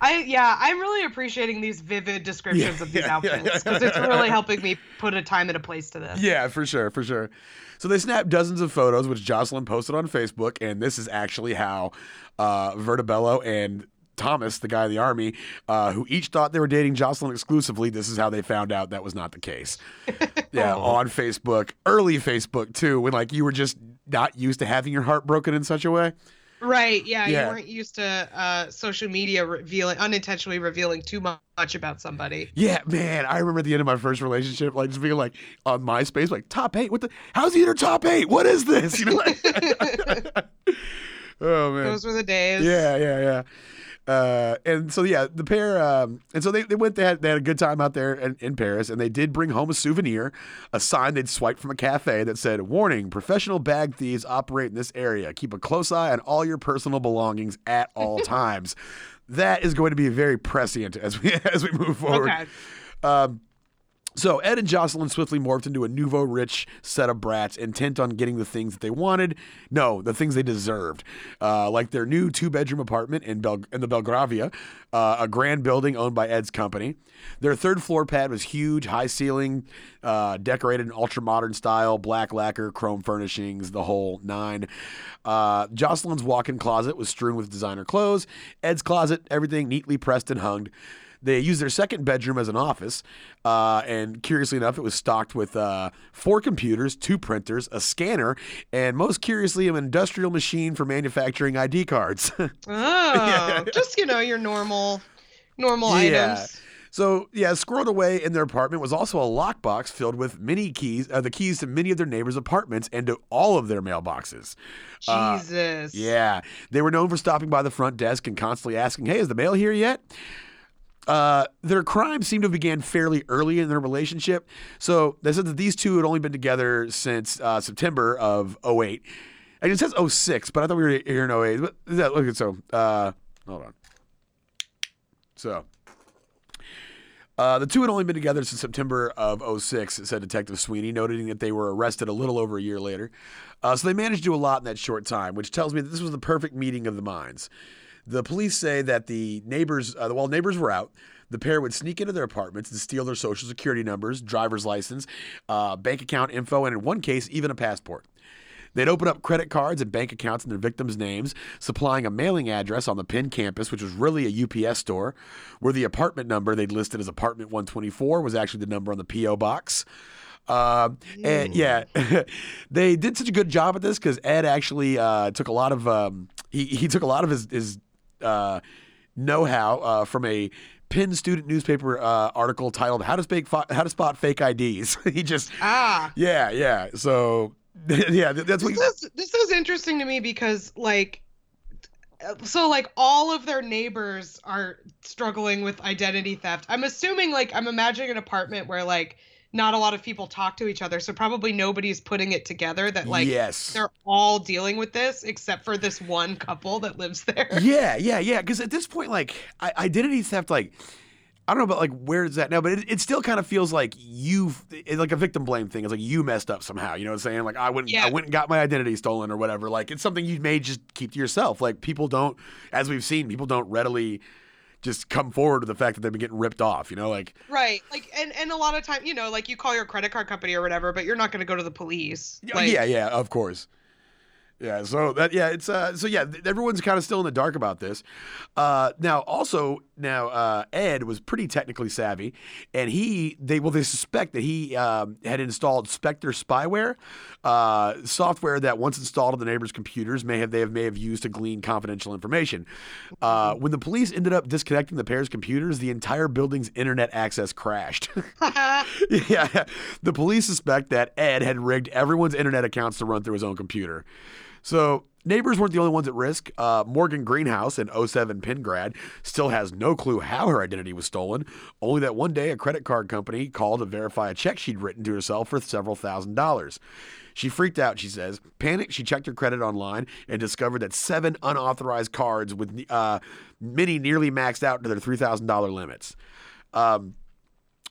I yeah, I'm really appreciating these vivid descriptions Yeah, of these yeah, yeah, outfits yeah. because it's really helping me put a time and a place to this. Yeah, for sure, for sure. So they snapped dozens of photos, which Jocelyn posted on Facebook, and this is actually how uh, Vertibello and Thomas, the guy in the army, uh, who each thought they were dating Jocelyn exclusively, this is how they found out that was not the case. Yeah, on Facebook, early Facebook too, when like you were just not used to having your heart broken in such a way. Right. Yeah, Yeah. You weren't used to uh, social media revealing, unintentionally revealing too much about somebody. Yeah, man, I remember the end of my first relationship, like just being like on MySpace, like top eight. What the? How's he in her top eight? What is this? You know, like, oh man, Those were the days. yeah, yeah, yeah. Uh, and so yeah, the pair, um, and so they, they went. They had they had a good time out there in, in Paris, and they did bring home a souvenir, a sign they'd swiped from a cafe that said, "Warning: Professional bag thieves operate in this area. Keep a close eye on all your personal belongings at all times." That is going to be very prescient as we as we move forward. Okay. Um, so Ed and Jocelyn swiftly morphed into a nouveau rich set of brats, intent on getting the things that they wanted. No, the things they deserved, uh, like their new two-bedroom apartment in Bel- in the Belgravia, uh, a grand building owned by Ed's company. Their third floor pad was huge, high ceiling, uh, decorated in ultra modern style, black lacquer, chrome furnishings, the whole nine. Uh, Jocelyn's walk-in closet was strewn with designer clothes. Ed's closet, everything neatly pressed and hung. They used their second bedroom as an office, uh, and curiously enough, it was stocked with uh, four computers, two printers, a scanner, and most curiously, an industrial machine for manufacturing ID cards. Oh, just you know your normal, normal Yeah. items. so, yeah, squirreled away in their apartment was also a lockbox filled with many keys, uh, the keys to many of their neighbors' apartments and to all of their mailboxes. Uh, Jesus. Yeah, they were known for stopping by the front desk and constantly asking, "Hey, is the mail here yet?" Uh, their crime seemed to have began fairly early in their relationship. So they said that these two had only been together since uh, September of 08. And it says 06, but I thought we were here in 08. But yeah, look at so. Uh, hold on. So. Uh, the two had only been together since September of 06, said Detective Sweeney, noting that they were arrested a little over a year later. Uh, so they managed to do a lot in that short time, which tells me that this was the perfect meeting of the minds. The police say that the neighbors, uh, while neighbors were out, the pair would sneak into their apartments and steal their social security numbers, driver's license, uh, bank account info, and in one case, even a passport. They'd open up credit cards and bank accounts in their victims' names, supplying a mailing address on the Penn campus, which was really a UPS store, where the apartment number they'd listed as apartment 124 was actually the number on the P.O. box. Um, and yeah, they did such a good job at this because Ed actually uh, took a lot of um, he, he took a lot of his, his uh, know-how uh, from a Penn student newspaper uh, article titled "How to Spake Fi- How to Spot Fake IDs." he just Ah. yeah yeah so yeah that's what This is this is interesting to me because like so like all of their neighbors are struggling with identity theft. I'm assuming like I'm imagining an apartment where like not a lot of people talk to each other, so probably nobody's putting it together that like yes they're all dealing with this except for this one couple that lives there. yeah yeah yeah because at this point like I- identity theft like I don't know about like where is that now, but it, it still kind of feels like you it's like a victim blame thing. It's like you messed up somehow. You know what I'm saying? Like I went Yeah. I went and got my identity stolen or whatever. Like it's something you may just keep to yourself. Like people don't, as we've seen, people don't readily just come forward to the fact that they've been getting ripped off. You know, like Right. Like and and a lot of time, you know, like you call your credit card company or whatever, but you're not going to go to the police. Like, yeah, yeah, of course. Yeah, so that yeah, it's uh so yeah, th- everyone's kind of still in the dark about this. Uh now also now uh Ed was pretty technically savvy and he they well they suspect that he um, had installed Spector spyware, uh software that once installed on the neighbors' computers may have they have may have used to glean confidential information. Uh when the police ended up disconnecting the pair's computers, the entire building's internet access crashed. yeah, the police suspect that Ed had rigged everyone's internet accounts to run through his own computer. So neighbors weren't the only ones at risk. Uh, Morgan Greenhouse, an 07 Penn grad, still has no clue how her identity was stolen. Only that one day a credit card company called to verify a check she'd written to herself for several thousand dollars. She freaked out, she says. Panicked, she checked her credit online and discovered that seven unauthorized cards with uh, many nearly maxed out to their $3,000 limits. Um,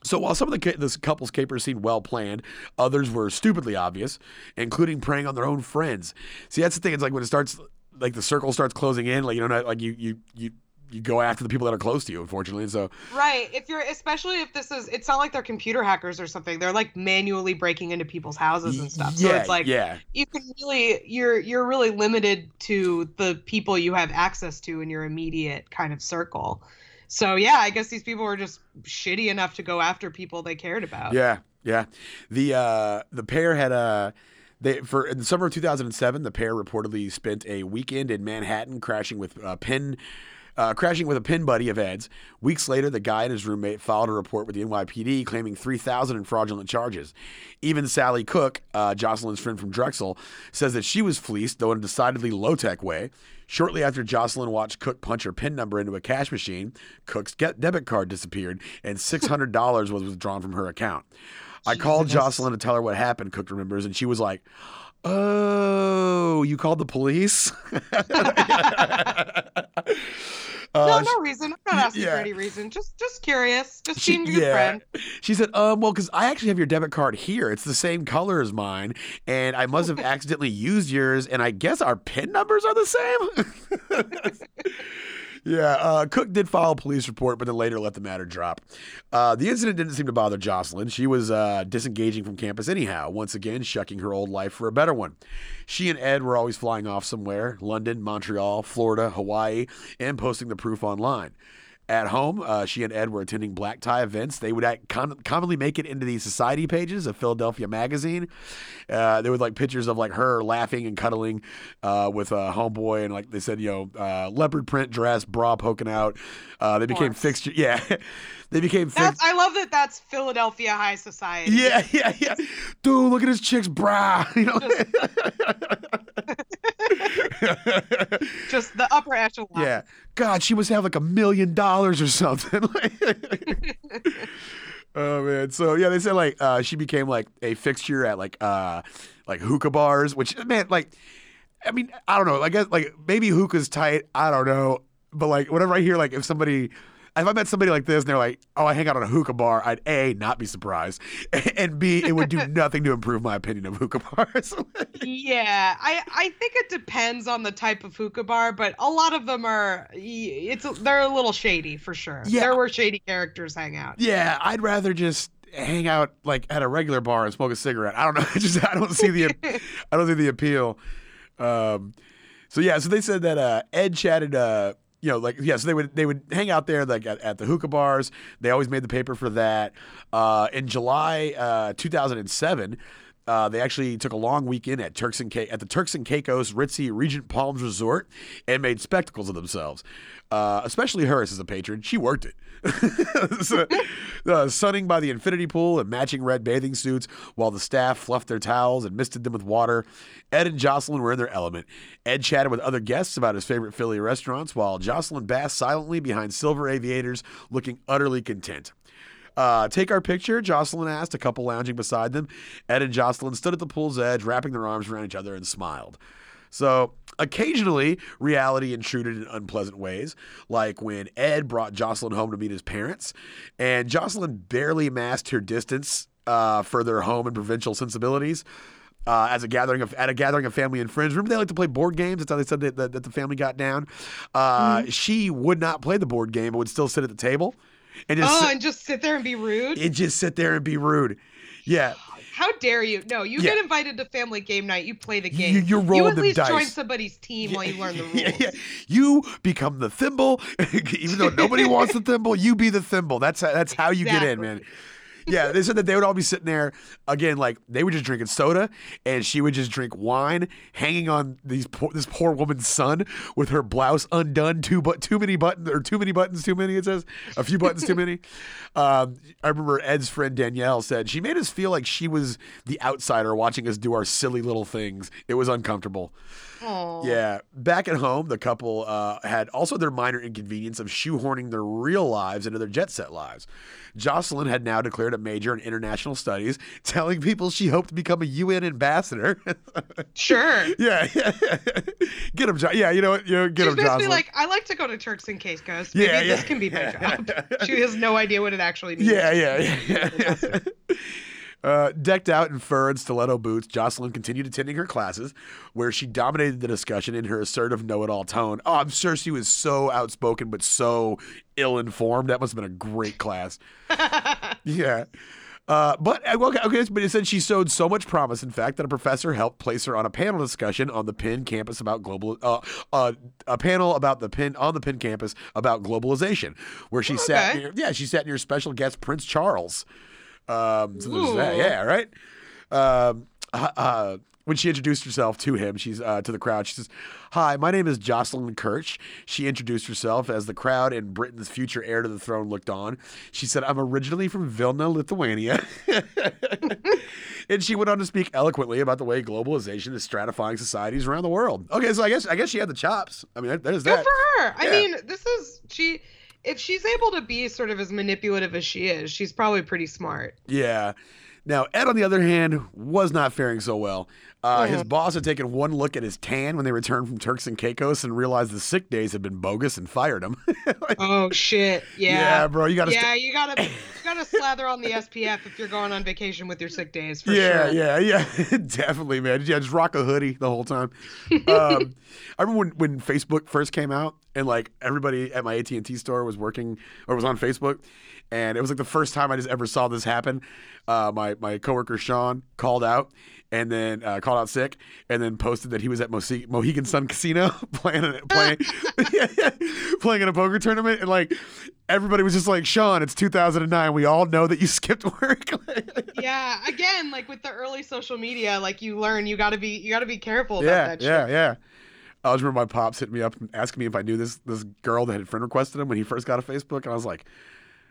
so while some of the ca- this couple's capers seemed well planned, others were stupidly obvious, including preying on their own friends. See, that's the thing. It's like when it starts, like the circle starts closing in, like you know, like you you you you go after the people that are close to you. Unfortunately, and so Right. If you're especially if this is it's not like they're computer hackers or something. They're like manually breaking into people's houses and stuff. So it's like yeah, you can really you're you're really limited to the people you have access to in your immediate kind of circle. So yeah, I guess these people were just shitty enough to go after people they cared about. yeah, yeah. The uh the pair had a. They for in the summer of 2007, the pair reportedly spent a weekend in Manhattan crashing with a Penn. Uh, crashing with a Penn buddy of Ed's. Weeks later, the guy and his roommate filed a report with the NYPD claiming 3000 in fraudulent charges. Even Sally Cook, uh, Jocelyn's friend from Drexel, says that she was fleeced, though in a decidedly low tech way. Shortly after Jocelyn watched Cook punch her PIN number into a cash machine, Cook's get- debit card disappeared and $600 was withdrawn from her account. I called Jocelyn to tell her what happened, Cook remembers, and she was like, Oh, you called the police? Uh, no, no reason. I'm not asking yeah. for any reason. Just, just curious. Just She- seeing your yeah. friend. She said, um, well, because I actually have your debit card here. It's the same color as mine, and I must have accidentally used yours, and I guess our PIN numbers are the same. yeah, uh, Cook did file a police report, but then later let the matter drop. Uh, the incident didn't seem to bother Jocelyn. She was uh, disengaging from campus anyhow, once again, shucking her old life for a better one. She and Ed were always flying off somewhere London, Montreal, Florida, Hawaii, and posting the proof online. At home, uh, she and Ed were attending black tie events. They would act, con- commonly make it into the society pages of Philadelphia Magazine. Uh, there were like pictures of like her laughing and cuddling uh, with a homeboy, and like they said, you know, uh, leopard print dress, bra poking out. Uh, they became fixture. Yeah, they became That's. I love that. That's Philadelphia high society. Yeah, yeah, yeah. Dude, look at his chick's bra. You know. Just the upper echelon. Yeah. God, she must have like a million dollars or something. oh man. So yeah, they said like uh, she became like a fixture at like uh like hookah bars, which man, like I mean, I don't know. I guess like maybe hookah's tight. I don't know. But like whenever I hear like if somebody if I met somebody like this and they're like, "Oh, I hang out on a hookah bar," I'd a not be surprised, and b it would do nothing to improve my opinion of hookah bars. Yeah, I I think it depends on the type of hookah bar, but a lot of them are it's they're a little shady for sure. Yeah. There were shady characters hang out. Yeah, I'd rather just hang out like at a regular bar and smoke a cigarette. I don't know. I just I don't see the I don't see the appeal. Um, so yeah, so they said that uh, Ed chatted. Uh, you know, like yeah, so they would they would hang out there like at, at the hookah bars. They always made the paper for that. Uh, in July uh, 2007. Uh, they actually took a long weekend at Turks and Ca- at the Turks and Caicos Ritzy Regent Palms Resort and made spectacles of themselves. Uh, especially her as a patron, she worked it. so, uh, sunning by the infinity pool and matching red bathing suits, while the staff fluffed their towels and misted them with water. Ed and Jocelyn were in their element. Ed chatted with other guests about his favorite Philly restaurants, while Jocelyn basked silently behind silver aviators, looking utterly content. Uh, take our picture, Jocelyn asked, a couple lounging beside them. Ed and Jocelyn stood at the pool's edge, wrapping their arms around each other, and smiled. So, occasionally, reality intruded in unpleasant ways, like when Ed brought Jocelyn home to meet his parents, and Jocelyn barely masked her distance uh, for their home and provincial sensibilities. Uh, as a gathering of at a gathering of family and friends, remember they like to play board games. That's how they said that, that, that the family got down. Uh, She would not play the board game, but would still sit at the table and just Oh, sit- and just sit there and be rude. and just sit there and be rude. Yeah, How dare you? No, you Yeah. get invited to family game night. You play the You- game. you're rolling You at them least join somebody's team while you learn the rules. Yeah, yeah. You become the thimble, even though nobody wants the thimble. You be the thimble. That's that's how you get in, man. Yeah, they said that they would all be sitting there again, like they were just drinking soda, and she would just drink wine, hanging on these poor, this poor woman's son with her blouse undone, too but too many buttons or too many buttons, too many. It says a few buttons too many. Um, I remember Ed's friend Danielle said she made us feel like she was the outsider watching us do our silly little things. It was uncomfortable. Aw. Yeah. Back at home, the couple uh, had also their minor inconvenience of shoehorning their real lives into their jet set lives. Jocelyn had now declared a major in international studies, telling people she hoped to become a UN ambassador. Sure. yeah, yeah. get him, jo- yeah. You know what? You know, get She's him, basically Jocelyn. like, I like to go to Turks and Caicos. Maybe Yeah, this can be my job. she has no idea what it actually means. Yeah, yeah, yeah. Uh, decked out in fur and stiletto boots, Jocelyn continued attending her classes, where she dominated the discussion in her assertive know-it-all tone. Oh, I'm sure she was so outspoken, but so ill-informed. That must have been a great class. Yeah. Uh, but uh, okay, okay, but it said she showed so much promise, in fact, that a professor helped place her on a panel discussion on the Penn campus about global, uh, uh, a panel about the Penn on the Penn campus about globalization, where she sat. Okay. Near, yeah, she sat near special guest Prince Charles. Um, so there's that. Yeah, right. Um, uh, uh, when she introduced herself to him, she's uh, to the crowd. She says, "Hi, my name is Jocelyn Kirsch." She introduced herself as the crowd and Britain's future heir to the throne looked on. She said, "I'm originally from Vilna, Lithuania," and she went on to speak eloquently about the way globalization is stratifying societies around the world. Okay, so I guess I guess she had the chops. I mean, there's Good that. for her. I mean, this is she. If she's able to be sort of as manipulative as she is, she's probably pretty smart. Yeah. Now, Ed, on the other hand, was not faring so well. Uh, His Mhm. boss had taken one look at his tan when they returned from Turks and Caicos and realized the sick days had been bogus and fired him. Oh shit! yeah, Yeah. bro, you got to. Yeah, you gotta you gotta slather on the SPF if you're going on vacation with your sick days for yeah, sure. yeah, yeah, definitely, man. Yeah, just rock a hoodie the whole time. Um, I remember when, when Facebook first came out, and like everybody at my AT and T store was working or was on Facebook, and it was like the first time I just ever saw this happen. Uh, my my coworker Sean called out, and then uh, called out sick, and then posted that he was at Mohegan Sun Casino playing a- playing playing in a poker tournament, and like everybody was just like, Sean, it's 2009. We all know that you skipped work. Yeah, again, like with the early social media, like you learn you gotta be you gotta be careful about yeah, that yeah, shit. yeah. I was remember my pops hit me up and asking me if I knew this this girl that had friend requested him when he first got a Facebook, and I was like,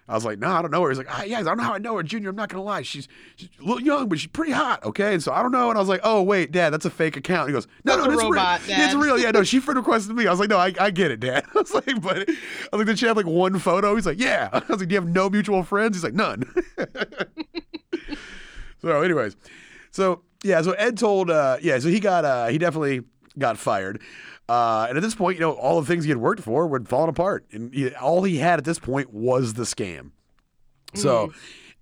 I was like, no, I don't know her. He's like, ah, yeah, I don't know how I know her, Junior. I'm not gonna lie, she's she's a little young, but she's pretty hot. Okay, and so I don't know. And I was like, oh wait, Dad, that's a fake account. He goes, no, no, that's robot, real. Yeah, it's real. Yeah, no, she friend requested me. I was like, no, I, I get it, Dad. I was like, but I was like, did she have like one photo? He's like, yeah. I was like, do you have no mutual friends? He's like, none. so, anyways, so yeah, so Ed told, uh, yeah, so he got, uh, he definitely got fired. Uh, and at this point, you know, all the things he had worked for were falling apart, and he, all he had at this point was the scam. So.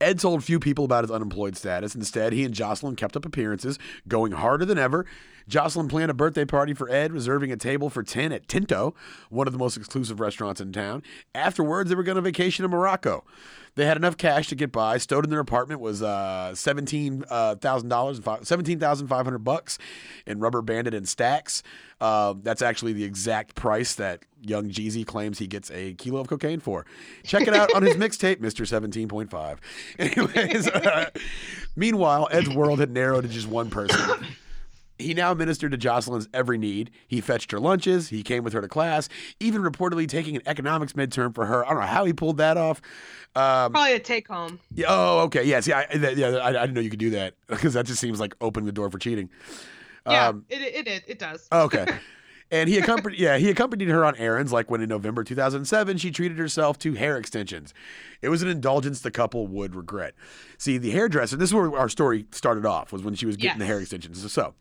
Ed told few people about his unemployed status. Instead, he and Jocelyn kept up appearances, going harder than ever. Jocelyn planned a birthday party for Ed, reserving a table for 10 at Tinto, one of the most exclusive restaurants in town. Afterwards, they were going to vacation to Morocco. They had enough cash to get by. Stowed in their apartment was uh, seventeen thousand dollars, seventeen thousand five hundred bucks, in rubber banded in stacks. Uh, that's actually the exact price that young Jeezy claims he gets a kilo of cocaine for. Check it out on his mixtape, Mister Seventeen Point Five. Anyways, uh, meanwhile, Ed's world had narrowed to just one person. He now ministered to Jocelyn's every need. He fetched her lunches. He came with her to class, even reportedly taking an economics midterm for her. I don't know how he pulled that off. Um, Probably a take home. yeah, oh, okay. Yeah, see, I, that- yeah, I, I didn't know you could do that because that just seems like opening the door for cheating. Yeah, Um, it, it it it does. Okay. And he accompanied, yeah, he accompanied her on errands, like when in November 2007 she treated herself to hair extensions. It was an indulgence the couple would regret. See, the hairdresser. This is where our story started off. Was when she was getting the hair extensions. So,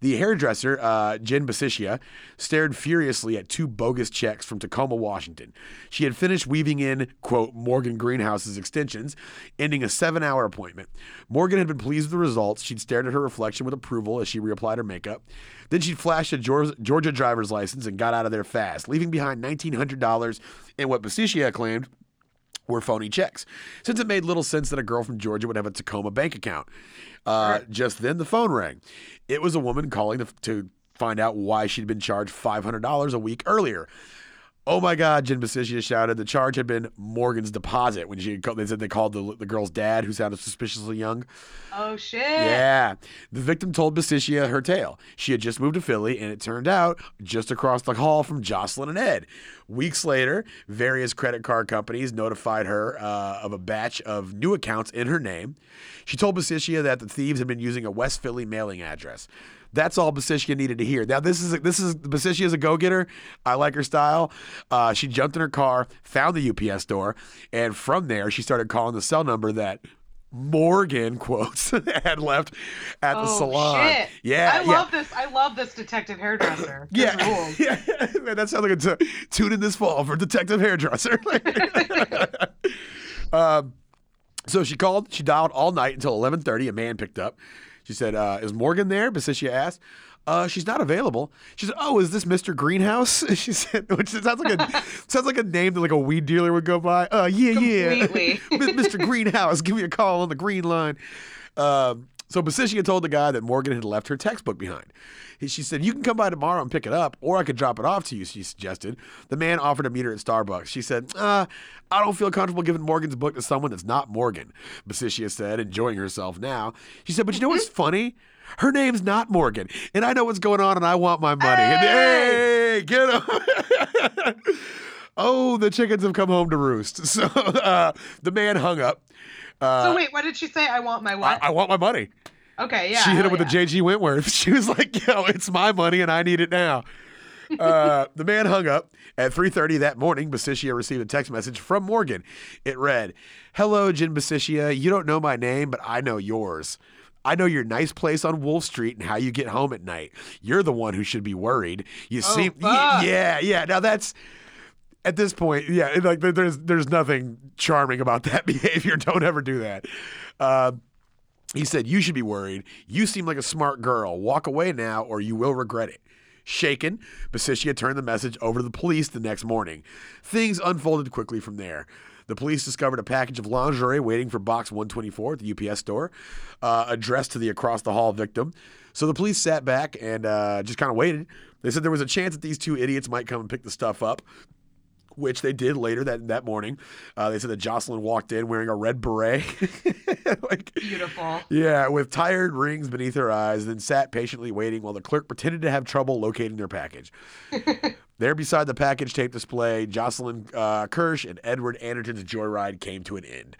the hairdresser, uh, Jen Basicia, stared furiously at two bogus checks from Tacoma, Washington. She had finished weaving in, quote, Morgan Greenhouse's extensions, ending a seven hour appointment. Morgan had been pleased with the results. She'd stared at her reflection with approval as she reapplied her makeup. Then she'd flashed a Georgia driver's license and got out of there fast, leaving behind $1,900 in what Basicia claimed were phony checks, since it made little sense that a girl from Georgia would have a Tacoma bank account. Uh, just then, the phone rang. It was a woman calling to, to find out why she'd been charged $500 a week earlier. Oh my God, Jen Basicia shouted. The charge had been Morgan's deposit when she they said they called the, the girl's dad, who sounded suspiciously young. Oh shit. Yeah. The victim told Basicia her tale. She had just moved to Philly, and it turned out just across the hall from Jocelyn and Ed. Weeks later, various credit card companies notified her uh, of a batch of new accounts in her name. She told Basicia that the thieves had been using a West Philly mailing address. That's all Basicia needed to hear. Now this is this is Basicia is a go getter. I like her style. Uh, she jumped in her car, found the UPS store, and from there she started calling the cell number that Morgan quotes had left at the Oh, salon. shit. Yeah, I yeah. love this. I love this detective hairdresser. Yeah, yeah. Man, that sounds like a t- tune in this fall for detective hairdresser. um, so she called. She dialed all night until eleven thirty. A man picked up. She said, uh, "Is Morgan there?" Basicia asked. Uh, she's not available. She said, "Oh, is this Mr. Greenhouse?" She said, which sounds like a sounds like a name that like a weed dealer would go by. Uh, yeah, Completely. yeah, Mr. Greenhouse, give me a call on the green line. Um, so Basicia told the guy that Morgan had left her textbook behind. She said, You can come by tomorrow and pick it up, or I could drop it off to you, she suggested. The man offered to meet her at Starbucks. She said, uh, I don't feel comfortable giving Morgan's book to someone that's not Morgan, Basicia said, enjoying herself now. She said, But you know what's funny? Her name's not Morgan, and I know what's going on, and I want my money. And, hey, get him. oh, the chickens have come home to roost. So uh, the man hung up. Uh, so wait, what did she say? I want my I, what? I want my money. okay, yeah. she hit him with yeah. a JG Wentworth. She was like, "Yo, it's my money and I need it now." Uh, the man hung up at 3:30 that morning. Basicia received a text message from Morgan. It read, "Hello, Jen Basicia. You don't know my name, but I know yours." I know your nice place on Wolf Street and how you get home at night. You're the one who should be worried. You Oh, seem, yeah, yeah. Now that's at this point, yeah. Like there's there's nothing charming about that behavior. Don't ever do that. Uh, he said, You should be worried. You seem like a smart girl. Walk away now or you will regret it. Shaken, Basicia turned the message over to the police the next morning. Things unfolded quickly from there. The police discovered a package of lingerie waiting for box 124 at the UPS store, uh, addressed to the across the hall victim. So the police sat back and uh, just kind of waited. They said there was a chance that these two idiots might come and pick the stuff up which they did later that that morning. Uh, they said that Jocelyn walked in wearing a red beret, like Beautiful. yeah, with tired rings beneath her eyes, then sat patiently waiting while the clerk pretended to have trouble locating their package. there, beside the package tape display, Jocelyn uh, Kirsch and Edward Anderton's joyride came to an end.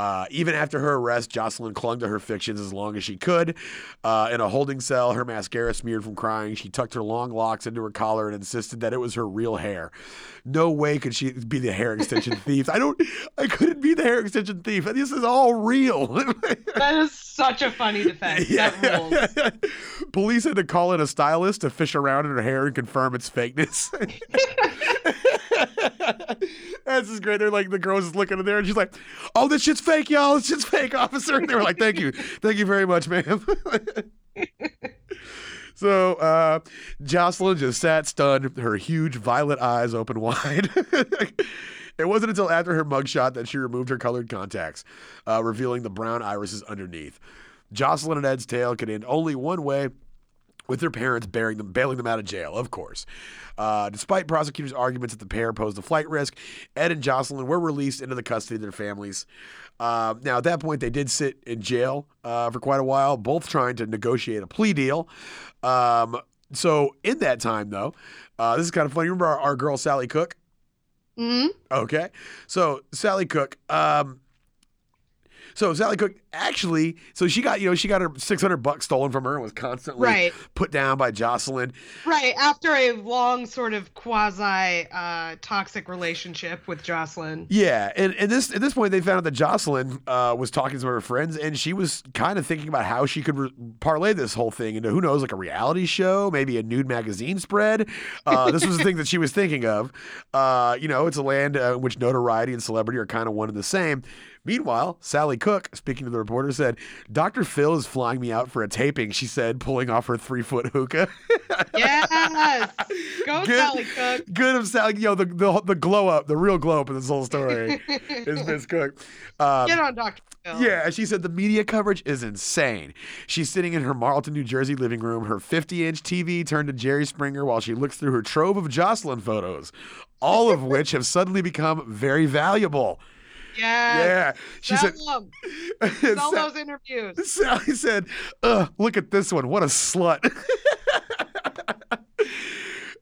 Uh, even after her arrest, Jocelyn clung to her fictions as long as she could. Uh, in a holding cell, her mascara smeared from crying, she tucked her long locks into her collar and insisted that it was her real hair. No way could she be the hair extension thief. I don't. I couldn't be the hair extension thief. This is all real. That is such a funny defense. That rules. Police had to call in a stylist to fish around in her hair and confirm its fakeness. That's just great. They're like the girl's just looking in there and she's like, "Oh, this shit's fake, y'all. This shit's fake, officer." And they were like, "Thank you, thank you very much, ma'am." so uh, Jocelyn just sat stunned, her huge violet eyes open wide. It wasn't until after her mugshot that she removed her colored contacts, uh, revealing the brown irises underneath. Jocelyn and Ed's tale could end only one way with their parents bearing them, bailing them out of jail, of course. Uh, despite prosecutors' arguments that the pair posed a flight risk, Ed and Jocelyn were released into the custody of their families. Uh, now, at that point, they did sit in jail uh, for quite a while, both trying to negotiate a plea deal. Um, so, in that time, though, uh, this is kind of funny. Remember our, our girl Sally Cook? hmm Okay. So Sally Cook, um, so Sally Cook actually, so she got, you know, she got her 600 bucks stolen from her and was constantly Right. put down by Jocelyn. Right. After a long sort of quasi uh, toxic relationship with Jocelyn. Yeah. And, and this, at this point, they found out that Jocelyn uh, was talking to some of her friends and she was kind of thinking about how she could re- parlay this whole thing into who knows, like a reality show, maybe a nude magazine spread. Uh, this was the thing that she was thinking of. Uh, you know, it's a land uh, in which notoriety and celebrity are kind of one and the same. Meanwhile, Sally Cook, speaking to the reporter, said, Dr. Phil is flying me out for a taping, she said, pulling off her three foot hookah. Yes. Go, Good- Sally Cook. Good of Sally, yo, the, the, the glow up, the real glow up in this whole story is Miss Cook. Um, Get on Dr. Phil. yeah, she said the media coverage is insane. She's sitting in her Marlton, New Jersey living room, her 50 inch TV turned to Jerry Springer while she looks through her trove of Jocelyn photos, all of which have suddenly become very valuable. Yeah. She Sell said, them. Sell those interviews. Sally said, Ugh, look at this one. What a slut.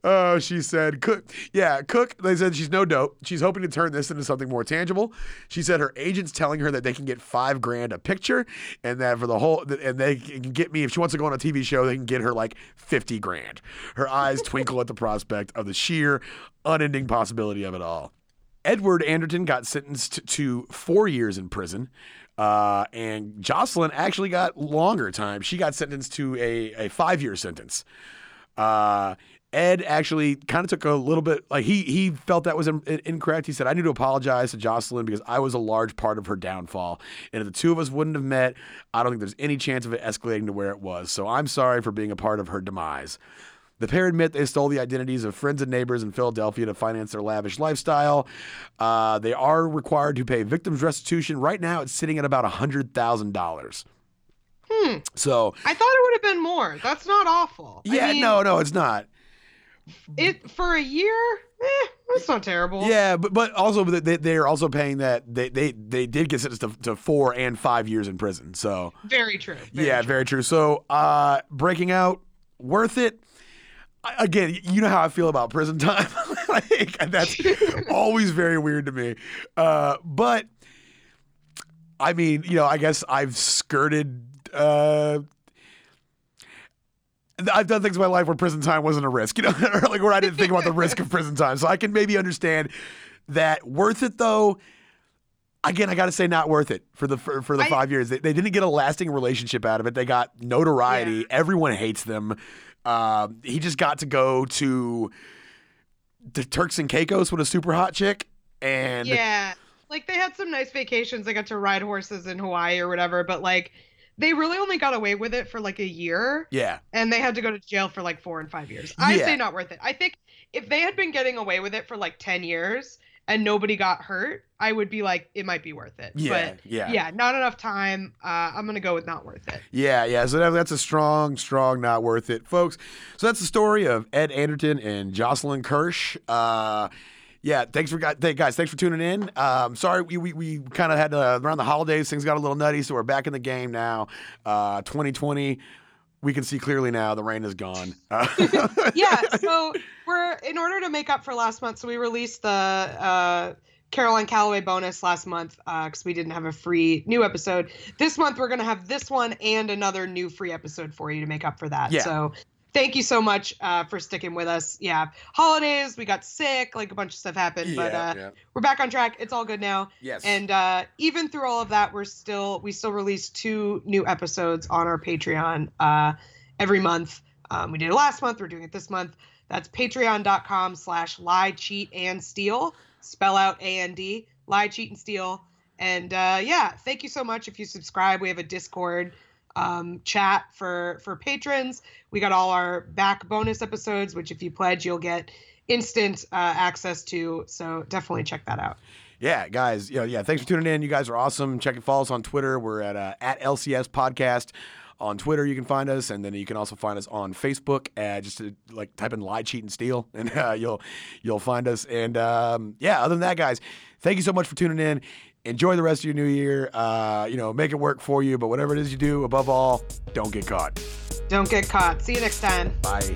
Oh, she said, Cook. Yeah, Cook. They said she's no dope. She's hoping to turn this into something more tangible. She said her agent's telling her that they can get five grand a picture, and that for the whole, and they can get me if she wants to go on a TV show, they can get her like fifty grand. Her eyes twinkle at the prospect of the sheer, unending possibility of it all. Edward Anderton got sentenced to four years in prison. Uh, and Jocelyn actually got longer time. She got sentenced to a, a five year sentence. Uh, Ed actually kind of took a little bit like he he felt that was in, in- incorrect. He said, "I need to apologize to Jocelyn because I was a large part of her downfall, and if the two of us wouldn't have met, I don't think there's any chance of it escalating to where it was. So I'm sorry for being a part of her demise." The pair admit they stole the identities of friends and neighbors in Philadelphia to finance their lavish lifestyle. Uh, they are required to pay victims' restitution. Right now, it's sitting at about hundred thousand dollars. Hmm. So I thought it would have been more. That's not awful. I yeah, mean, no, no, it's not. it for a year. Eh, that's not terrible. Yeah, but but also they they are also paying that they they they did get sentenced to, to four and five years in prison. So very true. Very yeah, true. very true. So uh, breaking out, worth it. Again, you know how I feel about prison time. like that's always very weird to me. Uh, but I mean, you know, I guess I've skirted. Uh, I've done things in my life where prison time wasn't a risk, you know, like where I didn't think about the risk of prison time. So I can maybe understand that. Worth it though. Again, I got to say, not worth it for the for, for the I- five years. They, they didn't get a lasting relationship out of it. They got notoriety. Yeah. Everyone hates them. Um, he just got to go to the Turks and Caicos with a super hot chick, and Yeah. Like they had some nice vacations. They got to ride horses in Hawaii or whatever, but like they really only got away with it for like a year yeah, and they had to go to jail for like four and five years. I Yeah. say not worth it. I think if they had been getting away with it for like 10 years and nobody got hurt, I would be like, it might be worth it. yeah, But yeah, yeah, not enough time. Uh, I'm to go with not worth it. Yeah, yeah. So that, that's a strong, strong, not worth it, folks. So that's the story of Ed Anderton and Jocelyn Kirsch. Uh, yeah, thanks for guys. Thanks for tuning in. Um, sorry, we we, we kind of had uh, around the holidays things got a little nutty, so we're back in the game now. Uh, 2020, we can see clearly now. The rain is gone. Uh, yeah so we're in order to make up for last month so we released the uh caroline calloway bonus last month because we didn't have a free new episode this month we're going to have this one and another new free episode for you to make up for that Yeah. so thank you so much uh, for sticking with us yeah holidays we got sick like a bunch of stuff happened but yeah, uh, yeah. we're back on track it's all good now Yes. and uh, even through all of that, we're still we still release two new episodes on our Patreon uh, every month. Um, we did it last month. We're doing it this month. That's patreon.com slash lie, cheat, and steal. Spell out A and D. Lie, cheat, and steal. And uh, yeah, thank you so much if you subscribe. We have a Discord um, chat for for patrons. We got all our back bonus episodes, which if you pledge, you'll get instant uh, access to. So definitely check that out. Yeah, guys. Yeah, yeah. Thanks for tuning in. You guys are awesome. Check and follow us on Twitter. We're at uh, at LCS Podcast on Twitter. You can find us, and then you can also find us on Facebook. Uh, just to, like type in "lie, cheat, and steal," and uh, you'll you'll find us. And um, yeah, other than that, guys, thank you so much for tuning in. Enjoy the rest of your new year. Uh, you know, make it work for you. But whatever it is you do, above all, don't get caught. Don't get caught. See you next time. Bye.